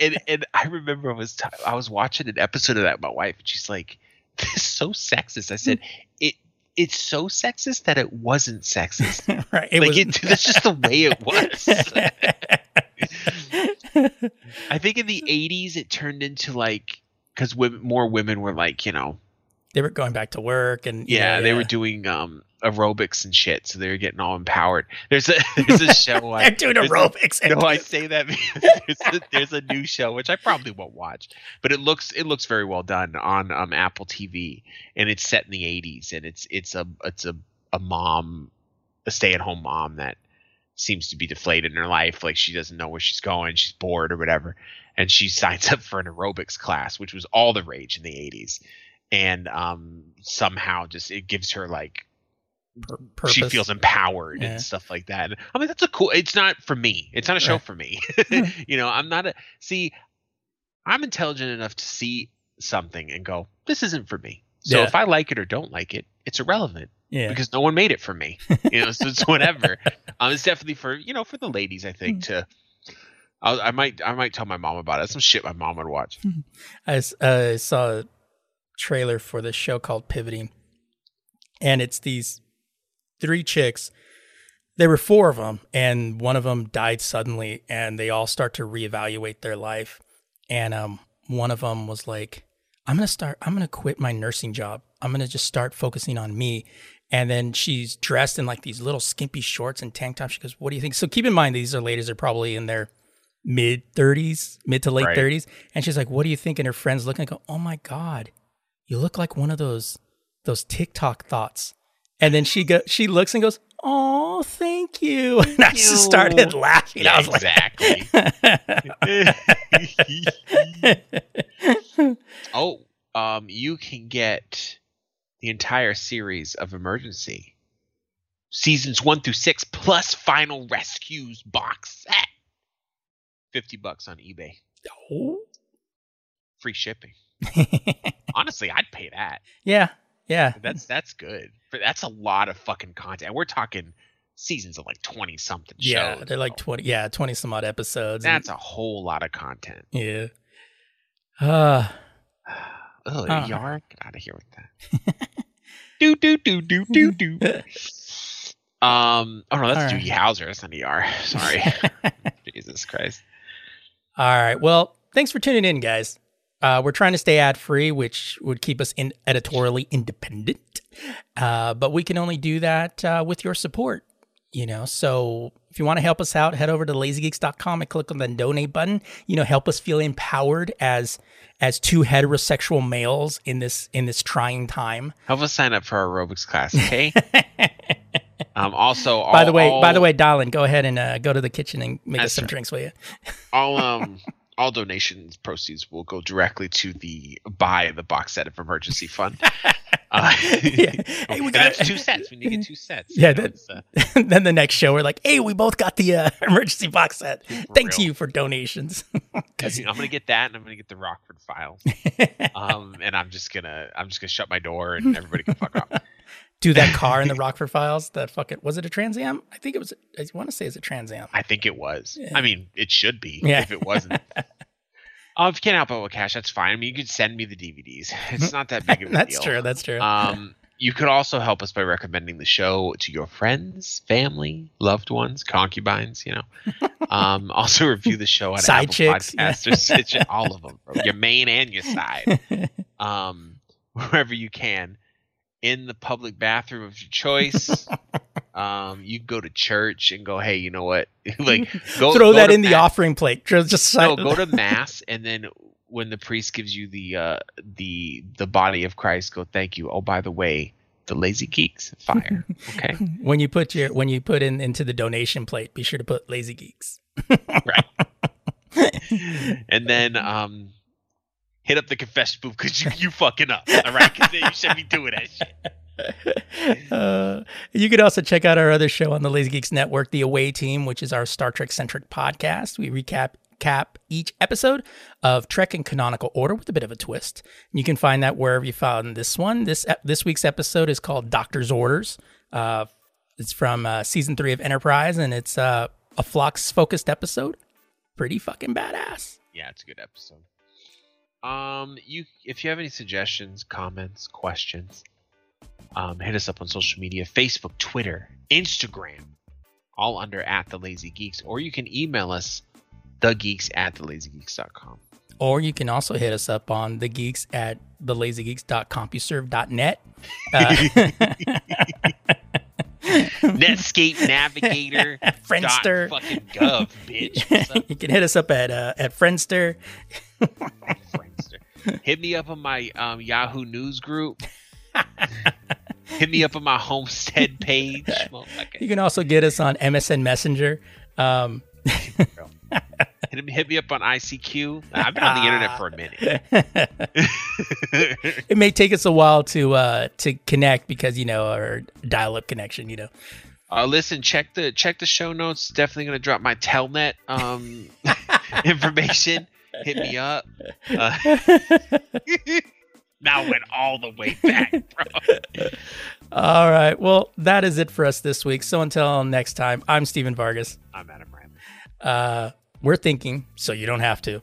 and and I remember I was t- I was watching an episode of that with my wife, and she's like, "This is so sexist." I said, "It it's so sexist that it wasn't sexist. right. It like was, it, that's just the way it was. I think in the '80s it turned into like because women, more women were like you know they were going back to work and yeah, know, they were doing um aerobics and shit, so they were getting all empowered. There's a there's a show I They're doing a- aerobics. and- no, I say that because there's a, there's a new show which I probably won't watch, but it looks it looks very well done on um, Apple TV, and it's set in the '80s, and it's it's a it's a a mom, a stay at home mom that seems to be deflated in her life, like she doesn't know where she's going, she's bored or whatever, and she signs up for an aerobics class, which was all the rage in the '80s, and um somehow just it gives her like she feels empowered Yeah. and stuff like that. And I mean, that's a cool. It's not for me. It's not a show Right. for me. you know, I'm not a. See, I'm intelligent enough to see something and go, "This isn't for me." So Yeah. if I like it or don't like it, it's irrelevant yeah. because no one made it for me. You know, so it's whatever. um, it's definitely for you know for the ladies. I think to. I'll, I might I might tell my mom about it. That's some shit my mom would watch. I uh, saw trailer for this show called Pivoting, and it's these three chicks. There were four of them, and one of them died suddenly, and they all start to reevaluate their life. And um, one of them was like, "I'm gonna start. I'm gonna quit my nursing job. I'm gonna just start focusing on me." And then she's dressed in like these little skimpy shorts and tank tops. She goes, "What do you think?" So keep in mind these are ladies are probably in their mid 30s, mid to late Right. 30s. And she's like, "What do you think?" And her friends look and go, "Oh my god, you look like one of those those TikTok thoughts." And then she go, she looks and goes, "Oh, thank you." And I just started laughing. I Yeah, was like, exactly. oh, um, you can get the entire series of Emergency, seasons one through six, plus Final Rescues box set. Fifty bucks on eBay, oh. free shipping. Honestly, I'd pay that. yeah, yeah. That's that's good. But that's a lot of fucking content. We're talking seasons of like twenty something Yeah, shows. they're like 20, yeah, 20 some odd episodes. and- That's a whole lot of content. yeah. Uh, Oh, Uh. Yar, get out of here with that. do do do do do do. Um. Oh no, that's All Doogie Howser. That's not Yar. Sorry. Jesus Christ. All right. Well, thanks for tuning in, guys. Uh, we're trying to stay ad free, which would keep us in editorially independent. Uh, but we can only do that uh, with your support. You know, so if you want to help us out, head over to lazygeeks.com and click on the donate button. You know, help us feel empowered as as two heterosexual males in this in this trying time. Help us sign up for our aerobics class, okay? um. Also, all, by the way, all, by the way, Darlin, go ahead and uh, go to the kitchen and make us some right. drinks, will you? all um all donations proceeds will go directly to the buy the box set of emergency fund. Uh, Yeah. Hey, we and got- that's two sets. We need to get two sets. Yeah, you that- uh, then the next show, we're like, "Hey, we both got the uh, emergency box set. For Thank real. you for donations." 'Cause- I'm gonna get that, and I'm gonna get the Rockford files. Um, and I'm just gonna, I'm just gonna shut my door, and everybody can fuck off. Do that car in the Rockford Files. That fucking was it a Trans Am? I think it was. I want to say it's a Trans Am. I think it was. Yeah. I mean, it should be Yeah. if it wasn't. Oh, if you can't help out with cash, that's fine. I mean, you could send me the DVDs. It's not that big of a deal. That's deal. true. That's true. Um, you could also help us by recommending the show to your friends, family, loved ones, concubines. You know, um, also review the show on Side Apple chicks, yeah. Podcasts or Stitcher, all of them, your main and your side, um, wherever you can, in the public bathroom of your choice. um, you go to church and go, hey, you know what? like, go Throw go that in the offering plate. Just, just no, go to mass and then when the priest gives you the uh the the body of Christ, go thank you. Oh, by the way, the lazy geeks fire. Okay. when you put your when you put in into the donation plate. Be sure to put Lazy Geeks. Right. and then um hit up the confession booth because you you fucking up. All right, because you should be doing that shit. Uh, you could also check out our other show on the Lazy Geeks Network, The Away Team, which is our Star Trek centric podcast. We recap cap each episode of Trek in canonical order with a bit of a twist. You can find that wherever you found this one. This this week's episode is called Doctor's Orders. Uh, it's from uh, season three of Enterprise, and it's uh, a Phlox focused episode. Pretty fucking badass. Yeah, it's a good episode. Um, you if you have any suggestions, comments, questions, Um, hit us up on social media Facebook, Twitter, Instagram, all under at the Lazy Geeks, or you can email us, thegeeks at thelazygeeks.com. Or you can also hit us up on the geeks at thelazygeeks.compuserve.net. Uh, Netscape Navigator. Friendster. Fucking gov, bitch. You can hit us up at uh, at Friendster. Hit me up on my um, Yahoo News group. Hit me up on my homestead page. motherfucker. You can also get us on MSN Messenger. Um, hit, me, hit me up on ICQ. I've been on the internet for a minute. it may take us a while to uh, to connect because you know our dial-up connection. You know. Uh, listen, check the check the show notes. Definitely gonna drop my Telnet um, information. Hit me up. Uh, now went all the way back, bro. All right. Well, that is it for us this week. So until next time, I'm Steven Vargas. I'm Adam Ram. Uh, we're thinking, so you don't have to.